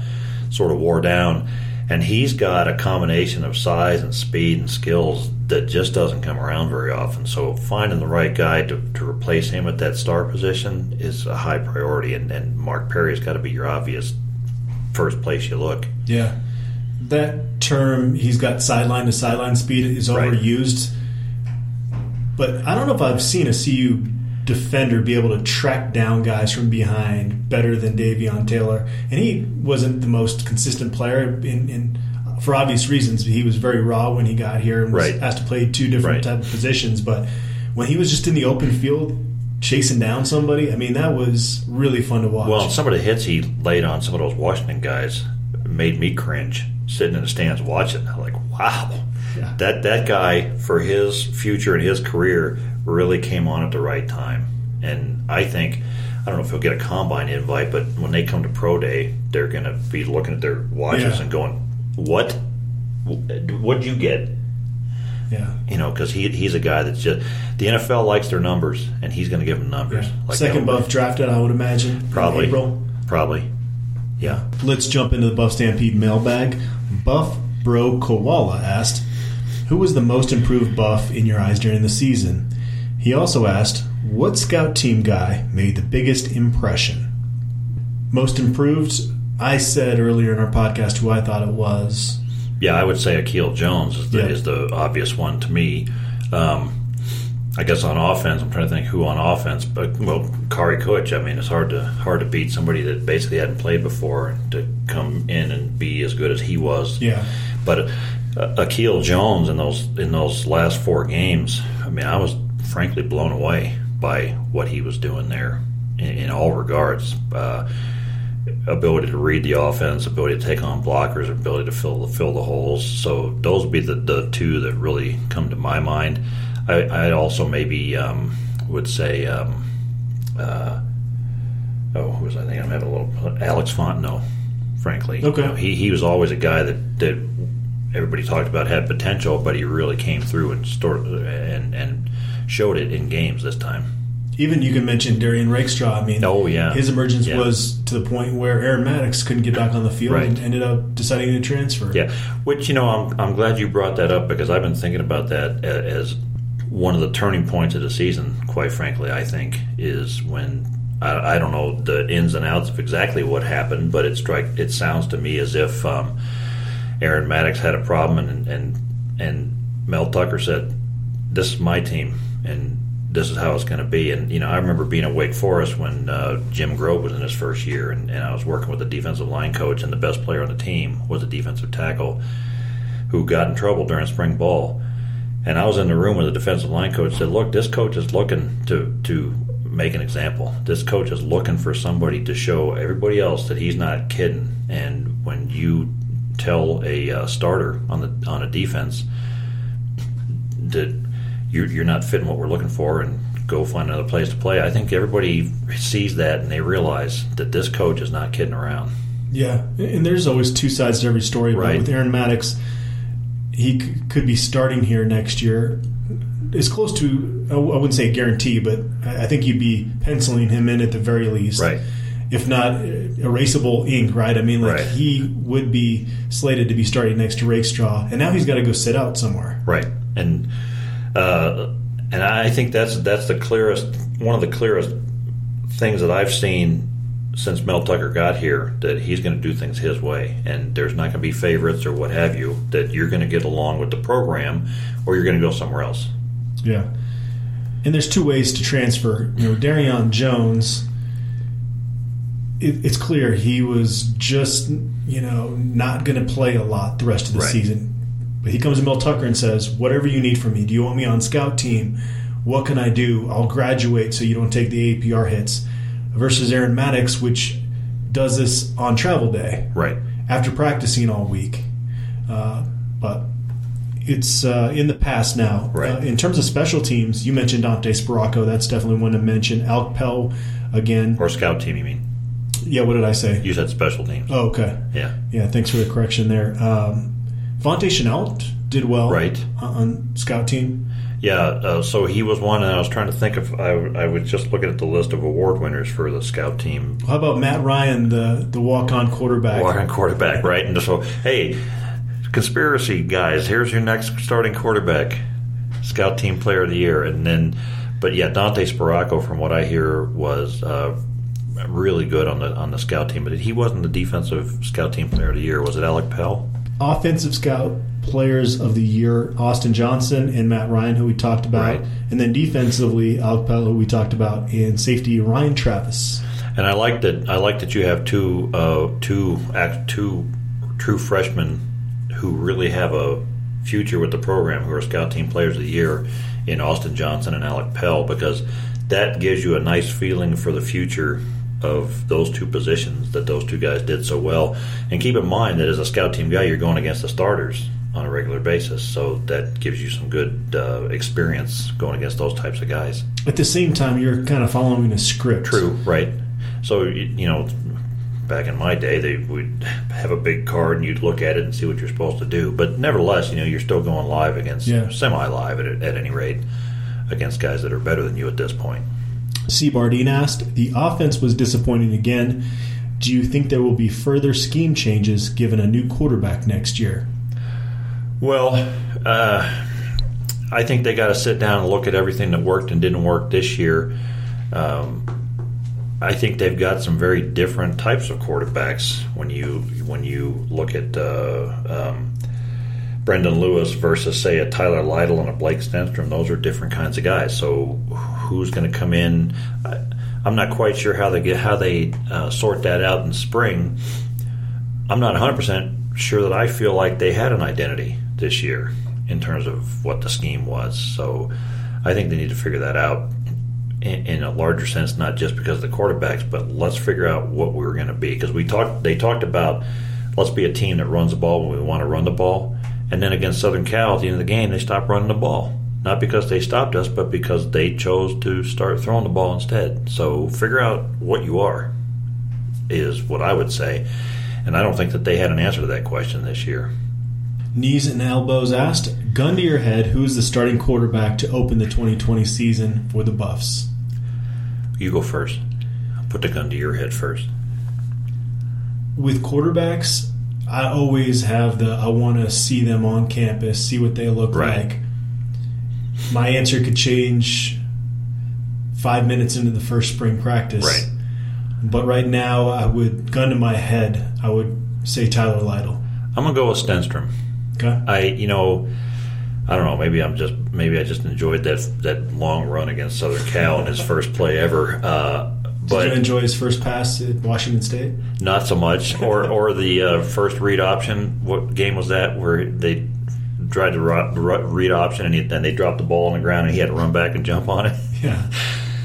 sort of wore down, and he's got a combination of size and speed and skills that just doesn't come around very often. So finding the right guy to, to replace him at that star position is a high priority, and, and Mark Perry's got to be your obvious first place you look. Yeah. That term, he's got sideline to sideline speed, is Right. overused. But I don't know if I've seen a CU defender be able to track down guys from behind better than Davion Taylor. And he wasn't the most consistent player in, in for obvious reasons. He was very raw when he got here and was Right. asked to play two different Right. type of positions. But when he was just in the open field chasing down somebody, I mean, that was really fun to watch. Well, some of the hits he laid on some of those Washington guys made me cringe sitting in the stands watching. I'm like, wow, Yeah. that that guy for his future and his career really came on at the right time. And I think I don't know if he'll get a combine invite, but when they come to pro day, they're going to be looking at their watches Yeah. and going, "What? What'd you get?" Yeah. You know, because he, he's a guy that's just the NFL likes their numbers, and he's going to give them numbers. Like Second. Buff drafted, I would imagine. Probably. Probably. Yeah. Let's jump into the Buff Stampede mailbag. Buff Bro Koala asked, Who was the most improved buff in your eyes during the season? He also asked, What scout team guy made the biggest impression? Most improved, I said earlier in our podcast who I thought it was. Yeah, I would say Akil Jones is the, Yeah. is the obvious one to me. Um, I guess on offense, I'm trying to think who on offense, but well, Kary Kutsch. I mean, it's hard to hard to beat somebody that basically hadn't played before to come in and be as good as he was. Yeah. But uh, Akil Jones in those in those last four games, I mean, I was frankly blown away by what he was doing there in, in all regards. Uh, ability to read the offense, ability to take on blockers, ability to fill the fill the holes. So those would be the, the two that really come to my mind. I, I also maybe um, would say, um, uh, oh, who was I thinking? I'm having a little Alex Fontenot. Frankly, Okay. You know, he he was always a guy that that everybody talked about had potential, but he really came through and stored and and showed it in games this time. Even you can mention Derrion Rakestraw. I mean, Oh, yeah. his emergence Yeah. was to the point where Aaron Maddox couldn't get back on the field Right. and ended up deciding to transfer. Yeah, which you know, I'm I'm glad you brought that up because I've been thinking about that as one of the turning points of the season. Quite frankly, I think is when I, I don't know the ins and outs of exactly what happened, but it strike it sounds to me as if um, Aaron Maddox had a problem and and and Mel Tucker said, "This is my team." And this is how it's going to be. And you know, I remember being at Wake Forest when uh, Jim Grobe was in his first year, and, and I was working with the defensive line coach, and the best player on the team was a defensive tackle who got in trouble during spring ball. And I was in the room with the defensive line coach. Said, "Look, this coach is looking to to make an example. This coach is looking for somebody to show everybody else that he's not kidding. And when you tell a uh, starter on the on a defense that you're, you're not fitting what we're looking for and go find another place to play. I think everybody sees that and they realize that this coach is not kidding around. Yeah, and there's always two sides to every story. Right. But with Aaron Maddox, he c- could be starting here next year. It's close to, I wouldn't say a guarantee, but I think you'd be penciling him in at the very least. Right. If not erasable ink, right? I mean, like Right. he would be slated to be starting next to Rakestraw, and now he's got to go sit out somewhere. Right. And uh, and I think that's that's the clearest one of the clearest things that I've seen since Mel Tucker got here that he's going to do things his way and there's not going to be favorites or what have you that you're going to get along with the program or you're going to go somewhere else. Yeah. And there's two ways to transfer. You know, Darion Jones, it, it's clear he was just, you know, not going to play a lot the rest of the Right. season. But he comes to Mel Tucker and says, whatever you need from me. Do you want me on scout team? What can I do? I'll graduate so you don't take the APR hits. Versus Aaron Maddox, which does this on travel day Right. after practicing all week. Uh, but it's uh, in the past now. Right. Uh, in terms of special teams, you mentioned Dante Sparaco. That's definitely one to mention. Alec Pell, again. Or scout team, you mean? Yeah, what did I say? You said special teams. Oh, okay. Yeah. Yeah, thanks for the correction there. Um, Vontae Shenault did well Right. on- on scout team. Yeah, uh, so he was one, and I was trying to think of. I, I was just looking at the list of award winners for the scout team. How about Matt Ryan, the, the walk on quarterback? Walking quarterback, right? And so, hey, conspiracy guys, here's your next starting quarterback, scout team player of the year, and then, but yeah, Dante Sparaco, from what I hear, was uh, really good on the on the scout team, but he wasn't the defensive scout team player of the year. Was it Alec Pell? Offensive scout players of the year Austin Johnson and Matt Ryan, who we talked about, Right. and then defensively Alec Pell, who we talked about, and safety Ryan Travis. And I like that. I like that you have two, uh, two, act, two true freshmen who really have a future with the program, who are scout team players of the year in Austin Johnson and Alec Pell, because that gives you a nice feeling for the future of those two positions that those two guys did so well. And keep in mind that as a scout team guy, you're going against the starters on a regular basis, so that gives you some good uh, experience going against those types of guys. At the same time, you're kind of following a script. True, right? So you know, back in my day, they would have a big card and you'd look at it and see what you're supposed to do. But nevertheless, you know, you're still going live against Yeah. semi-live at, at any rate against guys that are better than you at this point. C. Bardine asked, The offense was disappointing again. Do you think there will be further scheme changes given a new quarterback next year? Well, uh, I think they got to sit down and look at everything that worked and didn't work this year. Um, I think they've got some very different types of quarterbacks when you when you look at uh, um, Brendan Lewis versus say a Tyler Lytle and a Blake Stenstrom. Those are different kinds of guys. So who's going to come in? I, I'm not quite sure how they get how they uh, sort that out in spring. I'm not 100 percent sure that I feel like they had an identity this year in terms of what the scheme was. So I think they need to figure that out in, in a larger sense, not just because of the quarterbacks, but let's figure out what we're going to be. Because we talked, they talked about let's be a team that runs the ball when we want to run the ball, and then against Southern Cal at the end of the game, they stopped running the ball. Not because they stopped us, but because they chose to start throwing the ball instead. So figure out what you are, is what I would say. And I don't think that they had an answer to that question this year. Knees and elbows asked, Gun to your head, who is the starting quarterback to open the 2020 season for the Buffs? You go first. I'll put the gun to your head first. With quarterbacks, I always have the I want to see them on campus, see what they look Right. like. My answer could change five minutes into the first spring practice. Right. But right now, I would, gun to my head, I would say Tyler Lytle. I'm gonna go with Stenstrom. Okay. I, you know, I don't know. Maybe I'm just maybe I just enjoyed that that long run against Southern Cal in his first play ever. Uh, Did you enjoy his first pass at Washington State? not so much. Or or the uh, first read option. What game was that where they tried to read option and then they dropped the ball on the ground and he had to run back and jump on it. Yeah.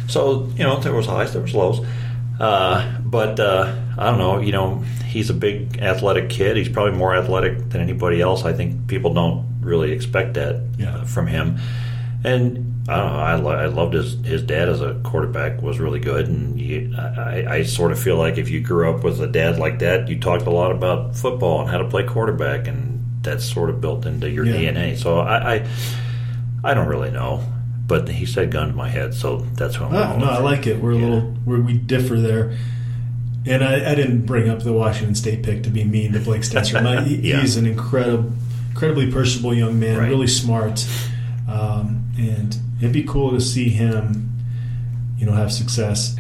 So you know there was highs, there was lows. Uh, but uh, I don't know. You know, he's a big athletic kid. He's probably more athletic than anybody else. I think people don't really expect that Yeah. uh, from him. And I don't know. I, lo- I loved his his dad as a quarterback was really good, and you, I, I- sort of feel like if you grew up with a dad like that, you talked a lot about football and how to play quarterback, and that's sort of built into your Yeah. DNA. So I, I I don't really know. But he said gun to my head, so that's what I'm oh, going no. I like it. We're a little where we differ there. And I, I didn't bring up the Washington State pick to be mean to Blake. I- Yeah. He's an incredible, incredibly personable young man, Right. really smart, um, and it'd be cool to see him, you know, have success.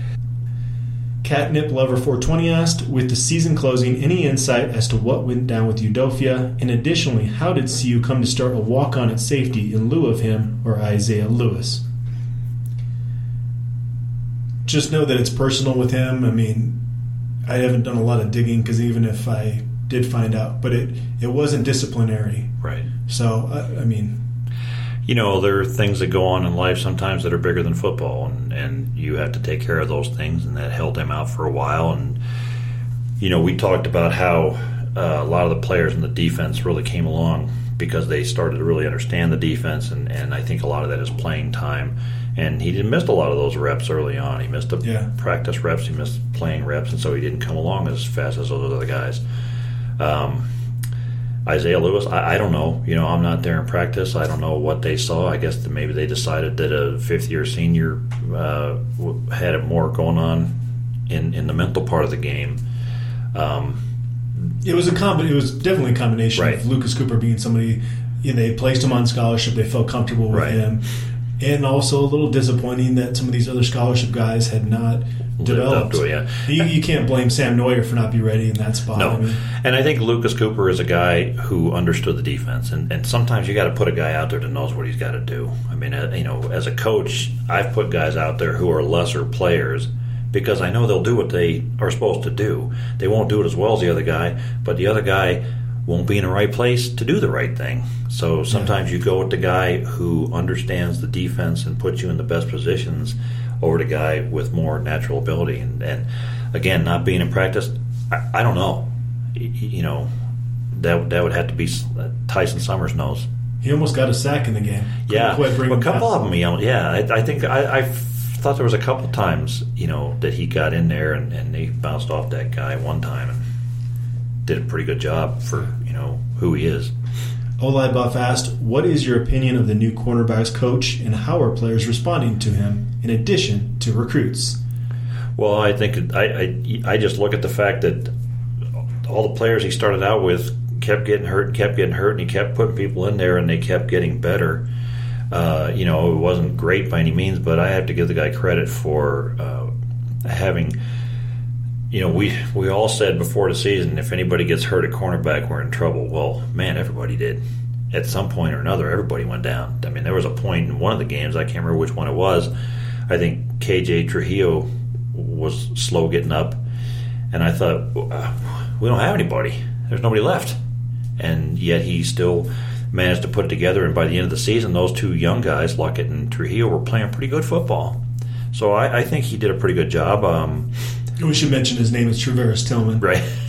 Catnip Lover 420 asked, with the season closing, any insight as to what went down with Udofia? And additionally, how did CU come to start a walk on at safety in lieu of him or Isaiah Lewis? Just know that it's personal with him. I mean, I haven't done a lot of digging because even if I did find out, but it, it wasn't disciplinary. Right. So, I, I mean, You know, there are things that go on in life sometimes that are bigger than football, and, and you have to take care of those things, and that held him out for a while. And, you know, we talked about how uh, a lot of the players in the defense really came along because they started to really understand the defense, and, and I think a lot of that is playing time. And he didn't missed a lot of those reps early on. He missed the Yeah. practice reps, he missed playing reps, and so he didn't come along as fast as those other guys. Um, Isaiah Lewis, I, I don't know. You know, I'm not there in practice. I don't know what they saw. I guess that maybe they decided that a fifth year senior uh, had it more going on in, in the mental part of the game. Um, it was a combi- It was definitely a combination Right. of Lucas Cooper being somebody. You know, they placed him on scholarship. They felt comfortable with Right. him, and also a little disappointing that some of these other scholarship guys had not developed. to it, yeah. You, you can't blame Sam Noyer for not be ready in that spot. No, I mean, and I think Lucas Cooper is a guy who understood the defense, and, and sometimes you got to put a guy out there that knows what he's got to do. I mean, uh, you know, as a coach, I've put guys out there who are lesser players because I know they'll do what they are supposed to do. They won't do it as well as the other guy, but the other guy won't be in the right place to do the right thing. So sometimes you go with the guy who understands the defense and puts you in the best positions over the guy with more natural ability. And, and again, not being in practice, I, I don't know. Y- y- You know, that that would have to be uh, Tyson Summers knows. he almost got a sack in the game. Couldn't Yeah, quite bring Well, a couple of them, you know, yeah. I, I think I, I thought there was a couple times, you know, that he got in there and, and he bounced off that guy one time and did a pretty good job for you know who he is. Olai Buff asked, "What is your opinion of the new cornerbacks coach, and how are players responding to him? In addition to recruits." Well, I think I, I, I just look at the fact that all the players he started out with kept getting hurt and kept getting hurt, and he kept putting people in there, and they kept getting better. Uh, you know, it wasn't great by any means, but I have to give the guy credit for uh, having. You know, we we all said before the season, if anybody gets hurt at cornerback, we're in trouble. Well, man, everybody did. At some point or another, everybody went down. I mean, there was a point in one of the games, I can't remember which one it was. I think KJ Trujillo was slow getting up, and I thought, we don't have anybody. There's nobody left, and yet he still managed to put it together. And by the end of the season, those two young guys, Luckett and Trujillo, were playing pretty good football. So I, I think he did a pretty good job. Um, we should mention his name is Travaris Tillman. Right.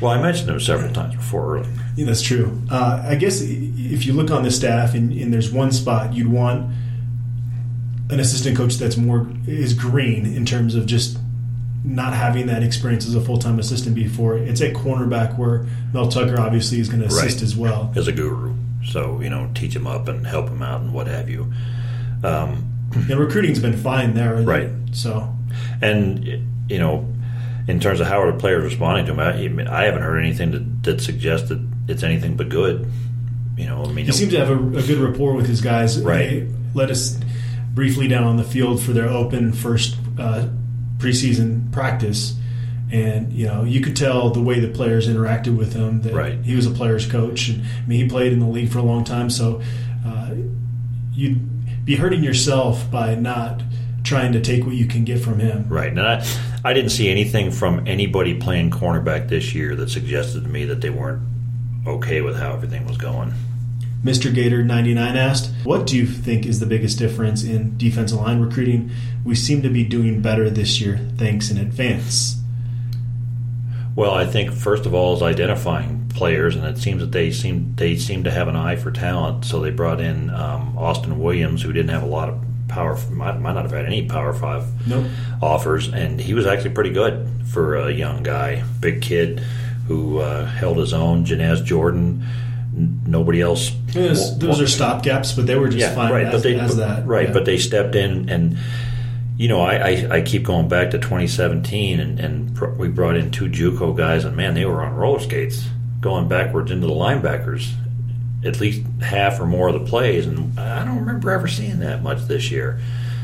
well, I mentioned him several times before earlier. Yeah, that's true. Uh, I guess if you look on the staff and, and there's one spot you'd want an assistant coach that's more is green in terms of just not having that experience as a full time assistant before. It's at cornerback where Mel Tucker obviously is going to assist right. as well as a guru. So you know, teach him up and help him out and what have you. Um, and recruiting's been fine there, right? So, and you know, in terms of how are the players responding to him, I, I haven't heard anything that, that suggests that it's anything but good. You know, I mean, he seems to have a, a, good rapport with his guys. Right. They let us briefly down on the field for their open first uh, preseason practice, and you know you could tell the way the players interacted with him that right. he was a player's coach, and I mean he played in the league for a long time, so uh, you'd be hurting yourself by not trying to take what you can get from him. Right, and I, I didn't see anything from anybody playing cornerback this year that suggested to me that they weren't okay with how everything was going. Mr. Gator 99 asked, What do you think is the biggest difference in defensive line recruiting? We seem to be doing better this year. Thanks in advance. Well, I think first of all is identifying players, and it seems that they seem they seem to have an eye for talent. So they brought in um, Austin Williams, who didn't have a lot of power, might, might not have had any Power Five nope. offers, and he was actually pretty good for a young guy, big kid who uh, held his own. Janaz Jordan nobody else. Yes, those are stopgaps, but they were just yeah, fine right, as, but they, as that. Right, yeah. but they stepped in and. You know, I, I, I, keep going back to 2017, and, and pr- we brought in two JUCO guys, and man, they were on roller skates, going backwards into the linebackers, at least half or more of the plays, and I don't remember ever seeing that much this year.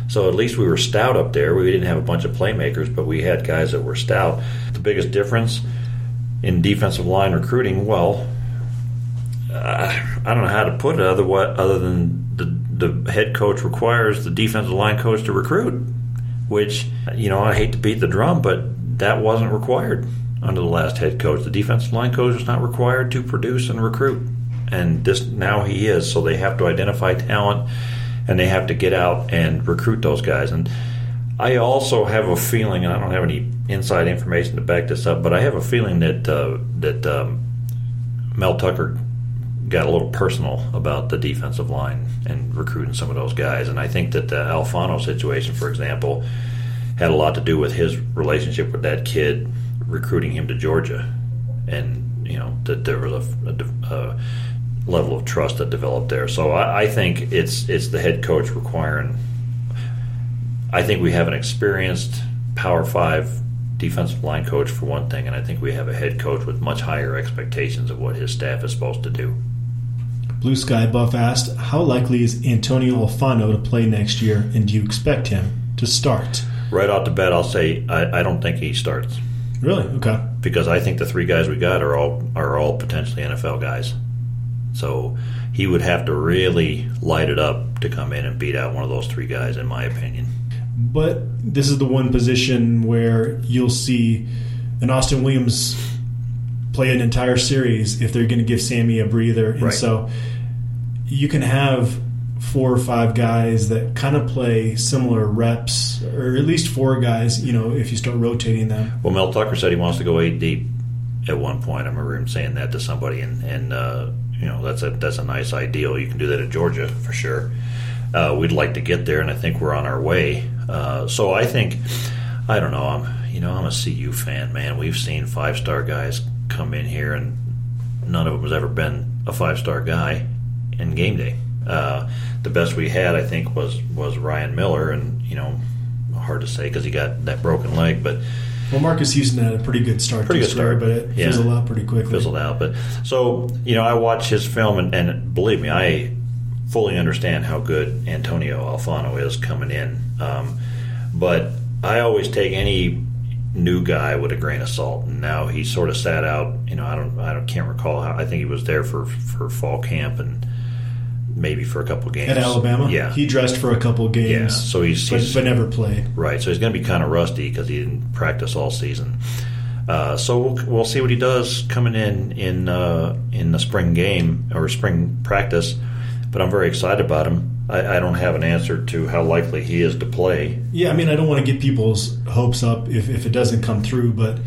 So at least we were stout up there. We didn't have a bunch of playmakers, but we had guys that were stout. The biggest difference in defensive line recruiting, well, I don't know how to put it other what other than the the head coach requires the defensive line coach to recruit, which you know I hate to beat the drum, but that wasn't required under the last head coach. The defensive line coach was not required to produce and recruit, and this now he is. So they have to identify talent, and they have to get out and recruit those guys. And I also have a feeling, and I don't have any inside information to back this up, but I have a feeling that uh, that um, Mel Tucker got a little personal about the defensive line and recruiting some of those guys. And I think that the Alfano situation, for example, had a lot to do with his relationship with that kid recruiting him to Georgia, and you know that there was a, a, a level of trust that developed there. So I, I think it's it's the head coach requiring. I think we have an experienced Power Five defensive line coach for one thing, and I think we have a head coach with much higher expectations of what his staff is supposed to do. Blue Sky Buff asked, How likely is Antonio Alfano to play next year, and do you expect him to start? Right off the bat, I'll say I, I don't think he starts. Really? Okay. Because I think the three guys we got are all are all potentially NFL guys. So he would have to really light it up to come in and beat out one of those three guys, in my opinion. But this is the one position where you'll see an Austin Williams play an entire series if they're going to give Sami a breather. And right. so you can have four or five guys that kind of play similar reps, or at least four guys, you know, if you start rotating them. Well, Mel Tucker said he wants to go eight deep at one point. I remember him saying that to somebody, and, and uh, you know, that's a, that's a nice ideal. You can do that at Georgia for sure. Uh, we'd like to get there, and I think we're on our way. Uh, so I think, I don't know. I'm you know I'm a CU fan, man. We've seen five star guys come in here, and none of them has ever been a five star guy in game day. Uh, the best we had, I think, was was Ryan Miller, and you know, hard to say because he got that broken leg, but Well, Marcus Houston had a pretty good start Pretty to good his career, start. but it Yeah. fizzled out pretty quickly. fizzled out. But so you know, I watch his film, and, and believe me, I fully understand how good Antonio Alfano is coming in. Um, but I always take any new guy with a grain of salt. And now he sort of sat out. You know, I don't, I don't, can't recall how. I think he was there for for fall camp and maybe for a couple games At Alabama, Yeah, he dressed for a couple games, yeah. So he's, but, he's but never played. Right, so he's going to be kind of rusty because he didn't practice all season. Uh, so we'll, we'll see what he does coming in in uh, in the spring game or spring practice. But I'm very excited about him. I, I don't have an answer to how likely he is to play. Yeah, I mean, I don't want to get people's hopes up if, if it doesn't come through, but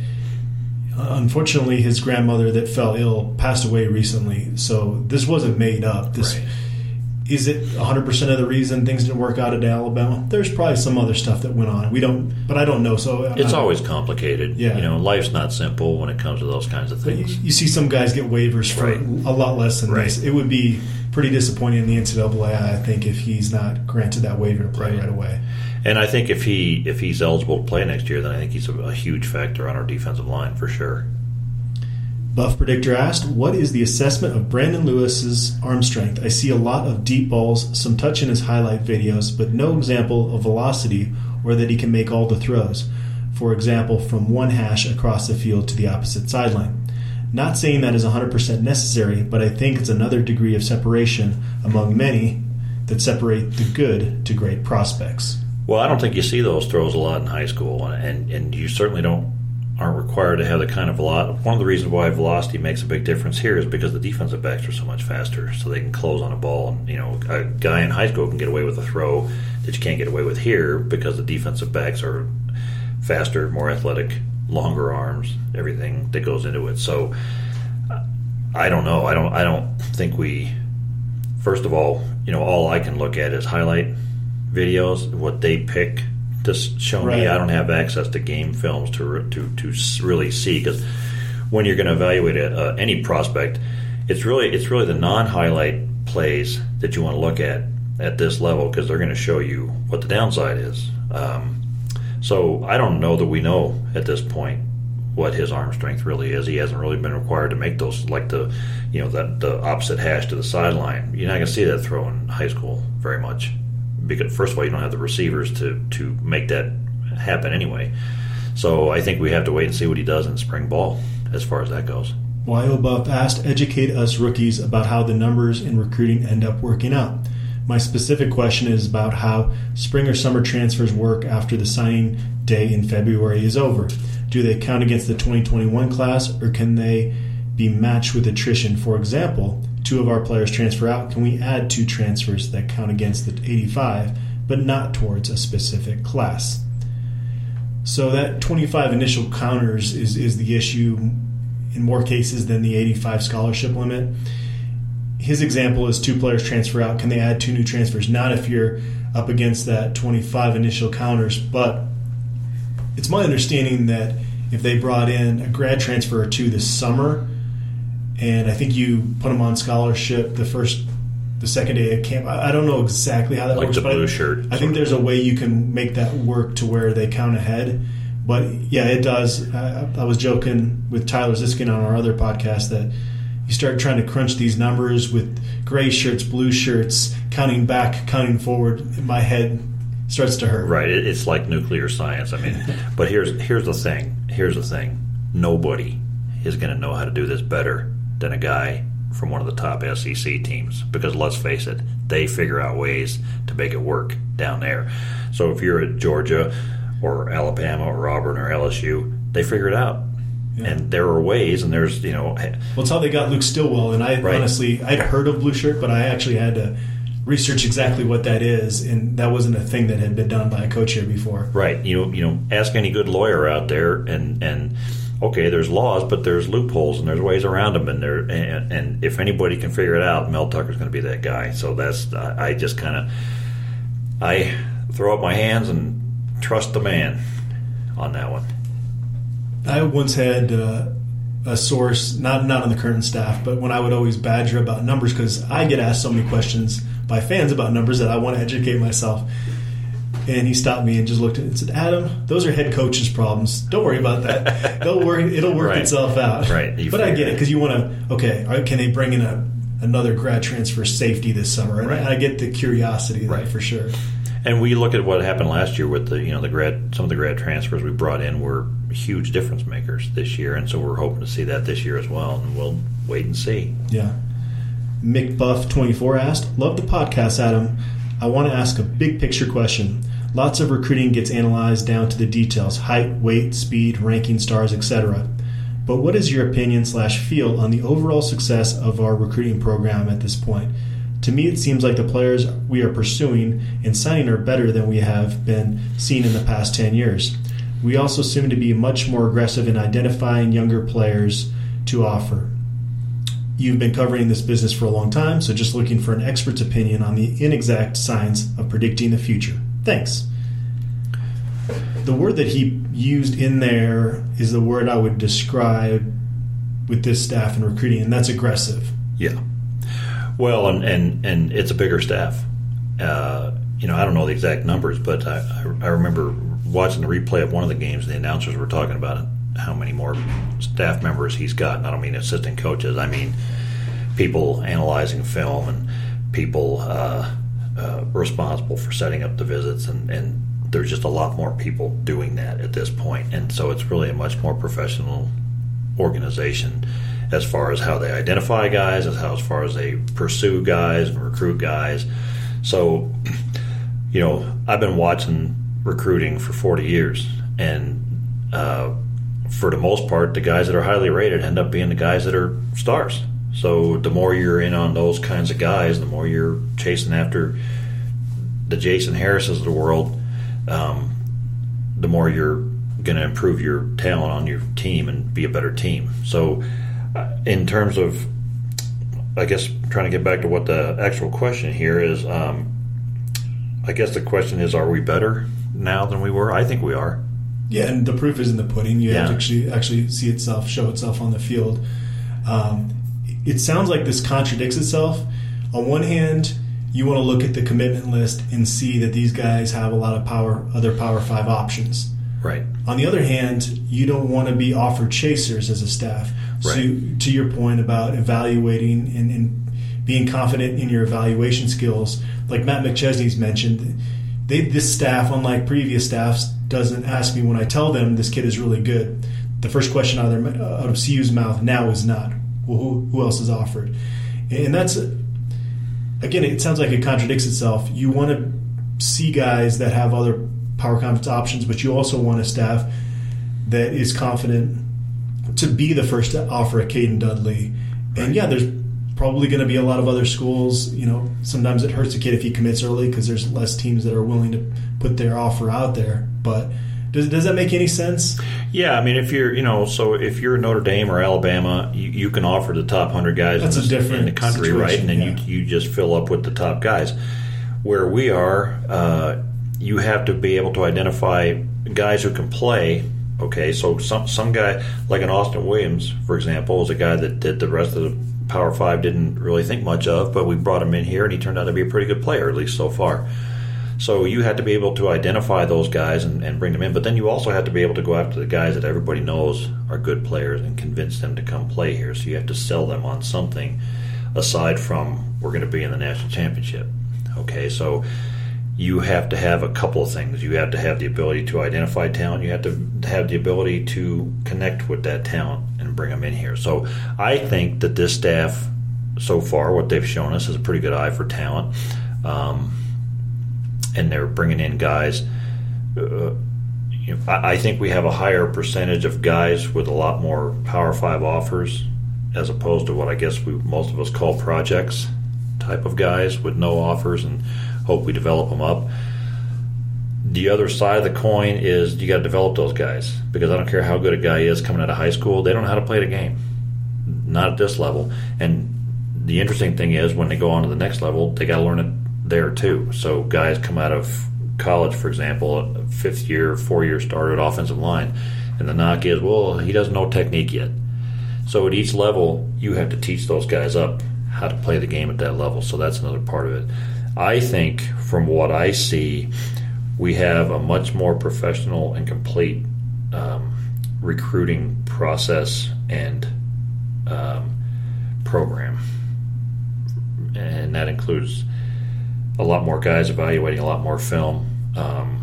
uh, unfortunately, his grandmother that fell ill passed away recently. So this wasn't made up. This Right. Is it 100% of the reason things didn't work out at Alabama? There's probably some other stuff that went on. We don't, but I don't know. So uh, It's not- always complicated. Yeah. You know, life's not simple when it comes to those kinds of But you, things. you see some guys get waivers for Right. a lot less than Right. this. It would be pretty disappointing in the NCAA, I think, if he's not granted that waiver to play Right. right away. And I think if he if he's eligible to play next year, then I think he's a, a huge factor on our defensive line for sure. Buff Predictor asked, What is the assessment of Brandon Lewis's arm strength? I see a lot of deep balls, some touch in his highlight videos, but no example of velocity or that he can make all the throws. For example, from one hash across the field to the opposite sideline. Not saying that is 100% necessary, but I think it's another degree of separation among many that separate the good to great prospects. Well, I don't think you see those throws a lot in high school, and and, you certainly don't aren't required to have the kind of velocity. One of the reasons why velocity makes a big difference here is because the defensive backs are so much faster, so they can close on a ball. And you know, a guy in high school can get away with a throw that you can't get away with here because the defensive backs are faster, more athletic, longer arms, everything that goes into it. So I don't know. I don't. I don't think we. First of all, you know, all I can look at is highlight videos, what they pick s- show Right. me. I don't have access to game films to to to really see because when you're going to evaluate a, uh, any prospect, it's really it's really the non-highlight plays that you want to look at at this level because they're going to show you what the downside is. Um, so I don't know that we know at this point what his arm strength really is. He hasn't really been required to make those like the you know that the opposite hash to the sideline. You're not going to see that throw in high school very much because first of all you don't have the receivers to to make that happen anyway. So I think we have to wait and see what he does in spring ball as far as that goes. Yo Buff asked, educate us rookies about how the numbers in recruiting end up working out. My specific question is about how spring or summer transfers work after the signing day in February is over. Do they count against the 2021 class or can they be matched with attrition? For example, two of our players transfer out. Can we add two transfers that count against the 85 but not towards a specific class? So that 25 initial counters is, is the issue in more cases than the 85 scholarship limit. His example is two players transfer out. Can they add two new transfers? Not if you're up against that 25 initial counters, but it's my understanding that if they brought in a grad transfer or two this summer, and I think you put them on scholarship the first, the second day of camp. I I don't know exactly how that Like works. the but I- shirt, I think there's a way you can make that work to where they count ahead. But yeah, it does. I, I was joking with Tyler Ziskin on our other podcast that you start trying to crunch these numbers with gray shirts, blue shirts, counting back, counting forward. My head starts to hurt. Right. It's like nuclear science. I mean, but here's here's the thing. Here's the thing. Nobody is going to know how to do this better than a guy from one of the top SEC teams because let's face it, they figure out ways to make it work down there. So if you're at Georgia or Alabama or Auburn or LSU, they figure it out. And there are ways, and there's you know, Well, it's how they got Luke Stillwell, and I Right. honestly I'd heard of blue shirt, but I actually had to research exactly what that is, and that wasn't a thing that had been done by a coach here before. Right. You know, you know, ask any good lawyer out there, and and okay, there's laws, but there's loopholes and there's ways around them, and there and, and if anybody can figure it out, Mel Tucker's going to be that guy. So that's I, I just kind of I throw up my hands and trust the man on that one. I once had uh, a source, not not on the current staff, but when I would always badger about numbers because I get asked so many questions by fans about numbers that I want to educate myself. And he stopped me and just looked at it and said, "Adam, those are head coaches' problems. Don't worry about that. They'll work. It'll work Right. itself out." Right. You But I get it because you want to. Okay, right, can they bring in a another grad transfer safety this summer? And Right. I, I get the curiosity there Right. for sure. And we look at what happened last year with the you know the grad some of the grad transfers we brought in were huge difference makers this year, and so we're hoping to see that this year as well. And we'll wait and see. Yeah. Mick Buff 24 asked, Love the podcast, Adam. I want to ask a big picture question. Lots of recruiting gets analyzed down to the details height, weight, speed, ranking stars, etc. But what is your opinion slash feel on the overall success of our recruiting program at this point? To me, it seems like the players we are pursuing and signing are better than we have been seen in the past 10 years. We also seem to be much more aggressive in identifying younger players to offer. You've been covering this business for a long time, so just looking for an expert's opinion on the inexact science of predicting the future. Thanks. The word that he used in there is the word I would describe with this staff and recruiting, and that's aggressive. Yeah. Well, and and, and it's a bigger staff. Uh, you know, I don't know the exact numbers, but I, I remember watching the replay of one of the games. And the announcers were talking about how many more staff members he's got. And I don't mean assistant coaches. I mean people analyzing film and people uh, uh, responsible for setting up the visits and, and there's just a lot more people doing that at this point. And so it's really a much more professional organization as far as how they identify guys as how as far as they pursue guys and recruit guys. So you know i've been watching recruiting for 40 years and uh, for the most part the guys that are highly rated end up being the guys that are stars so the more you're in on those kinds of guys, the more you're chasing after the Jason Harrises of the world, um, the more you're going to improve your talent on your team and be a better team. So, uh, in terms of, I guess, trying to get back to what the actual question here is, um, I guess the question is, are we better now than we were? I think we are. Yeah, and the proof is in the pudding. You have to actually actually see itself, show itself on the field. Um, it sounds like this contradicts itself. On one hand, you want to look at the commitment list and see that these guys have a lot of power, other Power Five options. Right. On the other hand, you don't want to be offer chasers as a staff. Right. So, to your point about evaluating and, and being confident in your evaluation skills, like Matt McChesney's mentioned, they, this staff, unlike previous staffs, doesn't ask me when I tell them this kid is really good. The first question out of, their, out of CU's mouth now is not, well, who, who else is offered? And that's, again, it sounds like it contradicts itself. You want to see guys that have other power conference options, but you also want a staff that is confident to be the first to offer a Caden Dudley. And yeah, there's probably going to be a lot of other schools. You know, sometimes it hurts a kid if he commits early because there's less teams that are willing to put their offer out there. But does, does that make any sense? Yeah, I mean, if you're, you know, so if you're Notre Dame or Alabama, you, you can offer the top hundred guys That's in, a the, different in the country, right? And then yeah. you you just fill up with the top guys. Where we are, uh, you have to be able to identify guys who can play. Okay, so some some guy like an Austin Williams, for example, is a guy that did the rest of the Power Five didn't really think much of, but we brought him in here, and he turned out to be a pretty good player, at least so far. So you had to be able to identify those guys and, and bring them in, but then you also had to be able to go after the guys that everybody knows are good players and convince them to come play here. So you have to sell them on something aside from we're going to be in the national championship. Okay, so you have to have a couple of things. You have to have the ability to identify talent. You have to have the ability to connect with that talent and bring them in here. So I think that this staff, so far, what they've shown us is a pretty good eye for talent. Um, and they're bringing in guys. Uh, you know, I, I think we have a higher percentage of guys with a lot more Power Five offers, as opposed to what I guess we most of us call projects type of guys with no offers and hope we develop them up. The other side of the coin is you got to develop those guys because I don't care how good a guy is coming out of high school, they don't know how to play the game, not at this level. And the interesting thing is when they go on to the next level, they got to learn it there too. So guys come out of college, for example, fifth year, four year starter at offensive line, and the knock is, well, he doesn't know technique yet. So at each level, you have to teach those guys up how to play the game at that level. So that's another part of it. I think, from what I see, we have a much more professional and complete um, recruiting process and um, program, and that includes a lot more guys evaluating a lot more film. Um,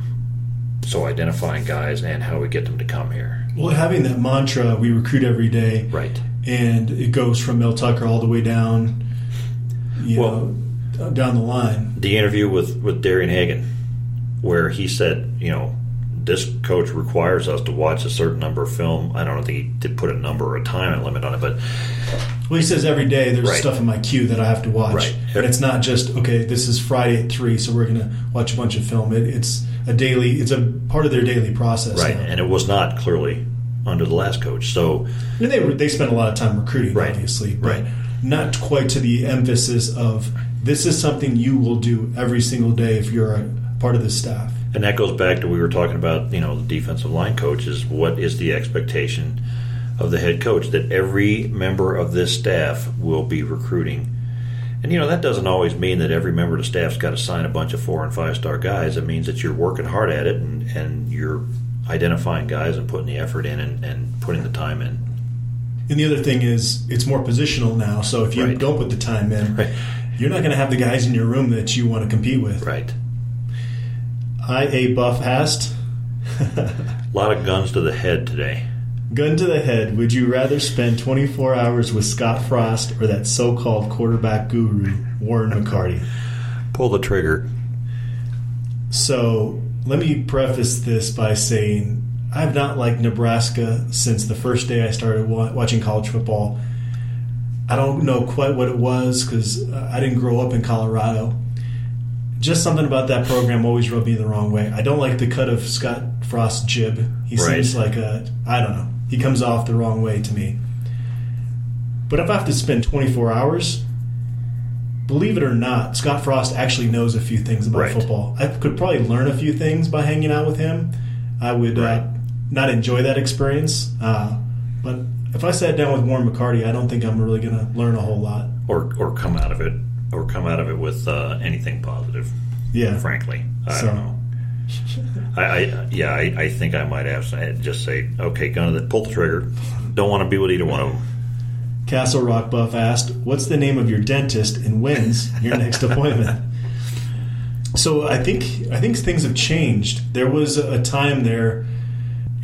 so identifying guys and how we get them to come here. Well, having that mantra, we recruit every day, Right. and it goes from Mel Tucker all the way down, you Well- know, down the line. the interview with with Darian Hagan, where he said, you know, this coach requires us to watch a certain number of film. I don't think he did put a number or a time limit on it, but Well, he says every day there's Right. stuff in my queue that I have to watch, Right. and it's not just okay. This is Friday at three, so we're going to watch a bunch of film. It, it's a daily. It's a part of their daily process. right, now. and it was not clearly under the last coach. So And they they spend a lot of time recruiting, Right. obviously, but Right. not quite to the emphasis of this is something you will do every single day if you're a part of the staff. And that goes back to we were talking about, you know, the defensive line coaches. What is the expectation of the head coach that every member of this staff will be recruiting? And you know that doesn't always mean that every member of the staff's got to sign a bunch of four and five star guys. It means that you're working hard at it and, and you're identifying guys and putting the effort in and, and putting the time in. And the other thing is, it's more positional now. So if you Right. don't put the time in, Right. you're not going to have the guys in your room that you want to compete with. Right. I A Buff asked, A lot of guns to the head today. gun to the head. Would you rather spend 24 hours with Scott Frost or that so-called quarterback guru Warren McCarty? Pull the trigger. So let me preface this by saying I have not liked Nebraska since the first day I started wa- watching college football. I don't know quite what it was because uh, I didn't grow up in Colorado. Just something about that program always rubbed me the wrong way. I don't like the cut of Scott Frost's jib. He Right. seems like a I don't know. He comes off the wrong way to me. But if I have to spend 24 hours, believe it or not, Scott Frost actually knows a few things about Right. football. I could probably learn a few things by hanging out with him. I would Right. uh, not enjoy that experience. Uh, but if I sat down with Warren McCarty, I don't think I'm really going to learn a whole lot. Or, or come out of it or come out of it with uh, anything positive. Yeah. frankly. I So- don't know. I, I yeah, I, I think I might have some, just say, okay, gun to the pull the trigger. Don't want to be with either one of them. Castle Rock Buff asked, "What's the name of your dentist and when's your next appointment?" So I think I think things have changed. There was a time there,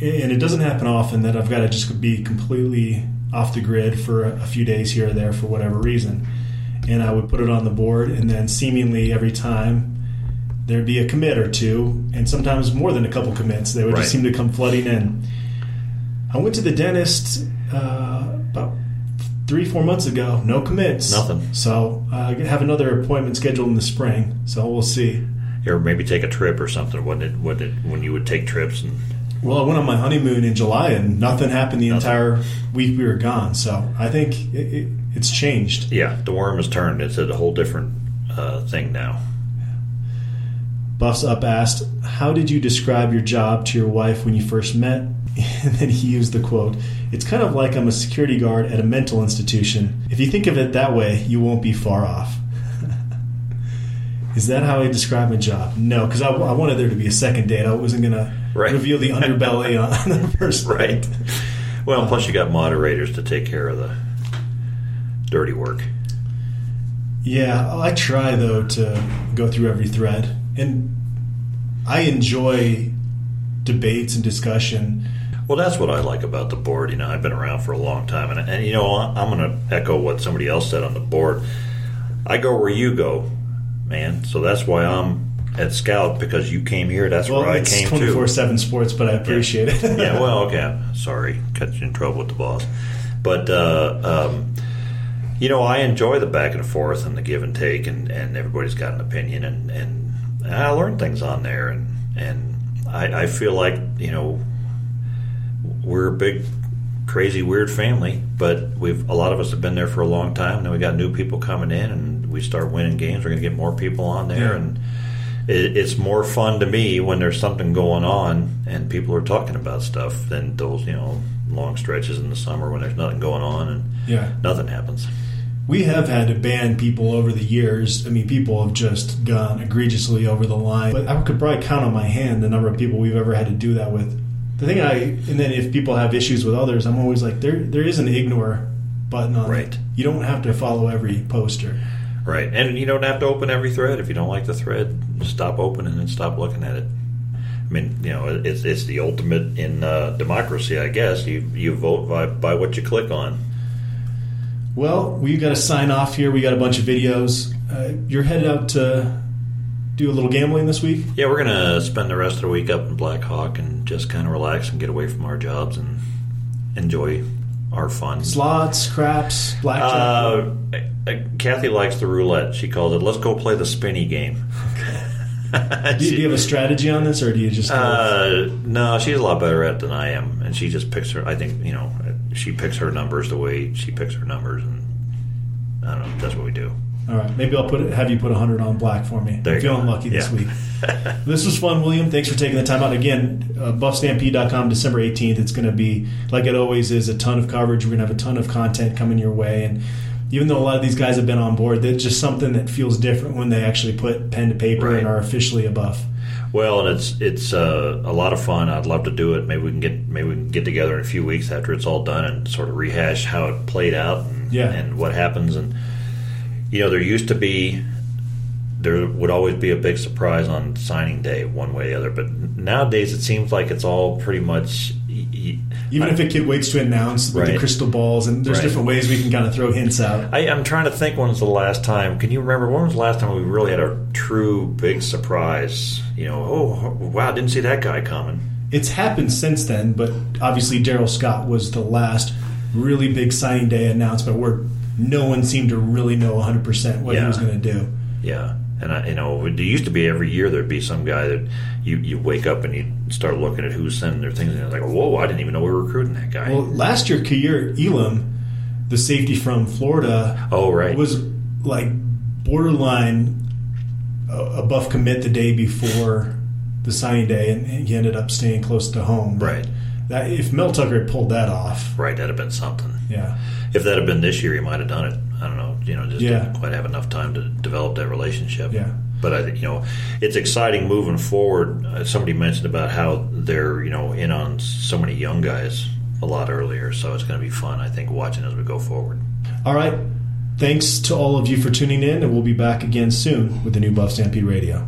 and it doesn't happen often that I've got to just be completely off the grid for a few days here or there for whatever reason, and I would put it on the board, and then seemingly every time there'd be a commit or two, and sometimes more than a couple commits. They would Right. just seem to come flooding in. I went to the dentist uh, about three, four months ago. No commits. Nothing. So uh, I have another appointment scheduled in the spring. So we'll see. Or maybe take a trip or something. When it, when it, when you would take trips and Well, I went on my honeymoon in July, and nothing happened the Nothing. entire week we were gone. So I think it, it, it's changed. yeah, the worm has turned. It's a whole different uh, thing now. Buffs Up asked, How did you describe your job to your wife when you first met? And then he used the quote, It's kind of like I'm a security guard at a mental institution. If you think of it that way, you won't be far off. Is that how I describe my job? No, because I, I wanted there to be a second date. I wasn't going to Right. reveal the underbelly on the first Right. Well, plus you got moderators to take care of the dirty work. Yeah, I try though to go through every thread, and I enjoy debates and discussion. Well, that's what I like about the board. You know, I've been around for a long time, and, and you know, I'm going to echo what somebody else said on the board. I go where you go, man. So that's why I'm at Scout because you came here. That's Well, where I came twenty four to. seven sports, but I appreciate it. yeah, well, okay. Sorry, got you in trouble with the boss, but uh, um, you know, I enjoy the back and forth and the give and take, and, and everybody's got an opinion, and, and I learn things on there, and and I, I feel like you know we're a big, crazy, weird family, but we've a lot of us have been there for a long time. Then we got new people coming in, and we start winning games. We're going to get more people on there, Yeah. and it, it's more fun to me when there's something going on and people are talking about stuff than those you know long stretches in the summer when there's nothing going on and Yeah. nothing happens. We have had to ban people over the years. I mean, people have just gone egregiously over the line. But I could probably count on my hand the number of people we've ever had to do that with. The thing I, and then if people have issues with others, I'm always like, there, there is an ignore button on Right. it. You don't have to follow every poster. Right, and you don't have to open every thread. If you don't like the thread, stop opening and stop looking at it. I mean, you know, it's, it's the ultimate in uh, democracy, I guess. You you vote by, by what you click on. Well, we've got to sign off here. We got a bunch of videos. Uh, you're headed out to do a little gambling this week. Yeah, we're gonna spend the rest of the week up in Black Hawk and just kind of relax and get away from our jobs and enjoy our fun. Slots, craps, blackjack. Uh, uh, Kathy likes the roulette. She calls it. Let's go play the spinny game. do, you, do you have a strategy on this, or do you just? Uh, no, she's a lot better at it than I am, and she just picks her. I think you know, she picks her numbers the way she picks her numbers, and I don't know. That's what we do. All right, maybe I'll put it, have you put hundred on black for me. There I'm feeling go. lucky this Yeah. week. this was fun, William. Thanks for taking the time out again. Uh, BuffStampede.com, December eighteenth. It's going to be like it always is, a ton of coverage. We're going to have a ton of content coming your way, and even though a lot of these guys have been on board, there's just something that feels different when they actually put pen to paper Right. and are officially a buff. Well, and it's it's uh, a lot of fun. I'd love to do it. Maybe we can get maybe we can get together in a few weeks after it's all done and sort of rehash how it played out and, Yeah. and what happens. And you know, there used to be there would always be a big surprise on signing day, one way or the other. But nowadays, it seems like it's all pretty much. Even if a kid waits to announce with the crystal balls, and there's Right. different ways we can kind of throw hints out. I, I'm trying to think when was the last time. Can you remember when was the last time we really had a true big surprise? You know, oh wow, didn't see that guy coming. It's happened since then, but obviously Darrell Scott was the last really big signing day announcement where no one seemed to really know 100% what he was going to do. Yeah, and I, you know, it used to be every year there'd be some guy that you you wake up and you start looking at who's sending their things, and it's like, whoa, I didn't even know we were recruiting that guy. Well, last year, Kaiir Elam, the safety from Florida, oh, right, was like borderline a, a buff commit the day before the signing day, and, he ended up staying close to home. Right. That, if Mel Tucker had pulled that off, right. That'd have been something. yeah. If that had been this year, he might have done it. I don't know. You know, just Yeah. didn't quite have enough time to develop that relationship. Yeah. But I, you know, it's exciting moving forward. Uh, somebody mentioned about how they're you know in on so many young guys a lot earlier, so it's going to be fun. I think watching as we go forward. All right. Thanks to all of you for tuning in, and we'll be back again soon with the new Buff Stampede Radio.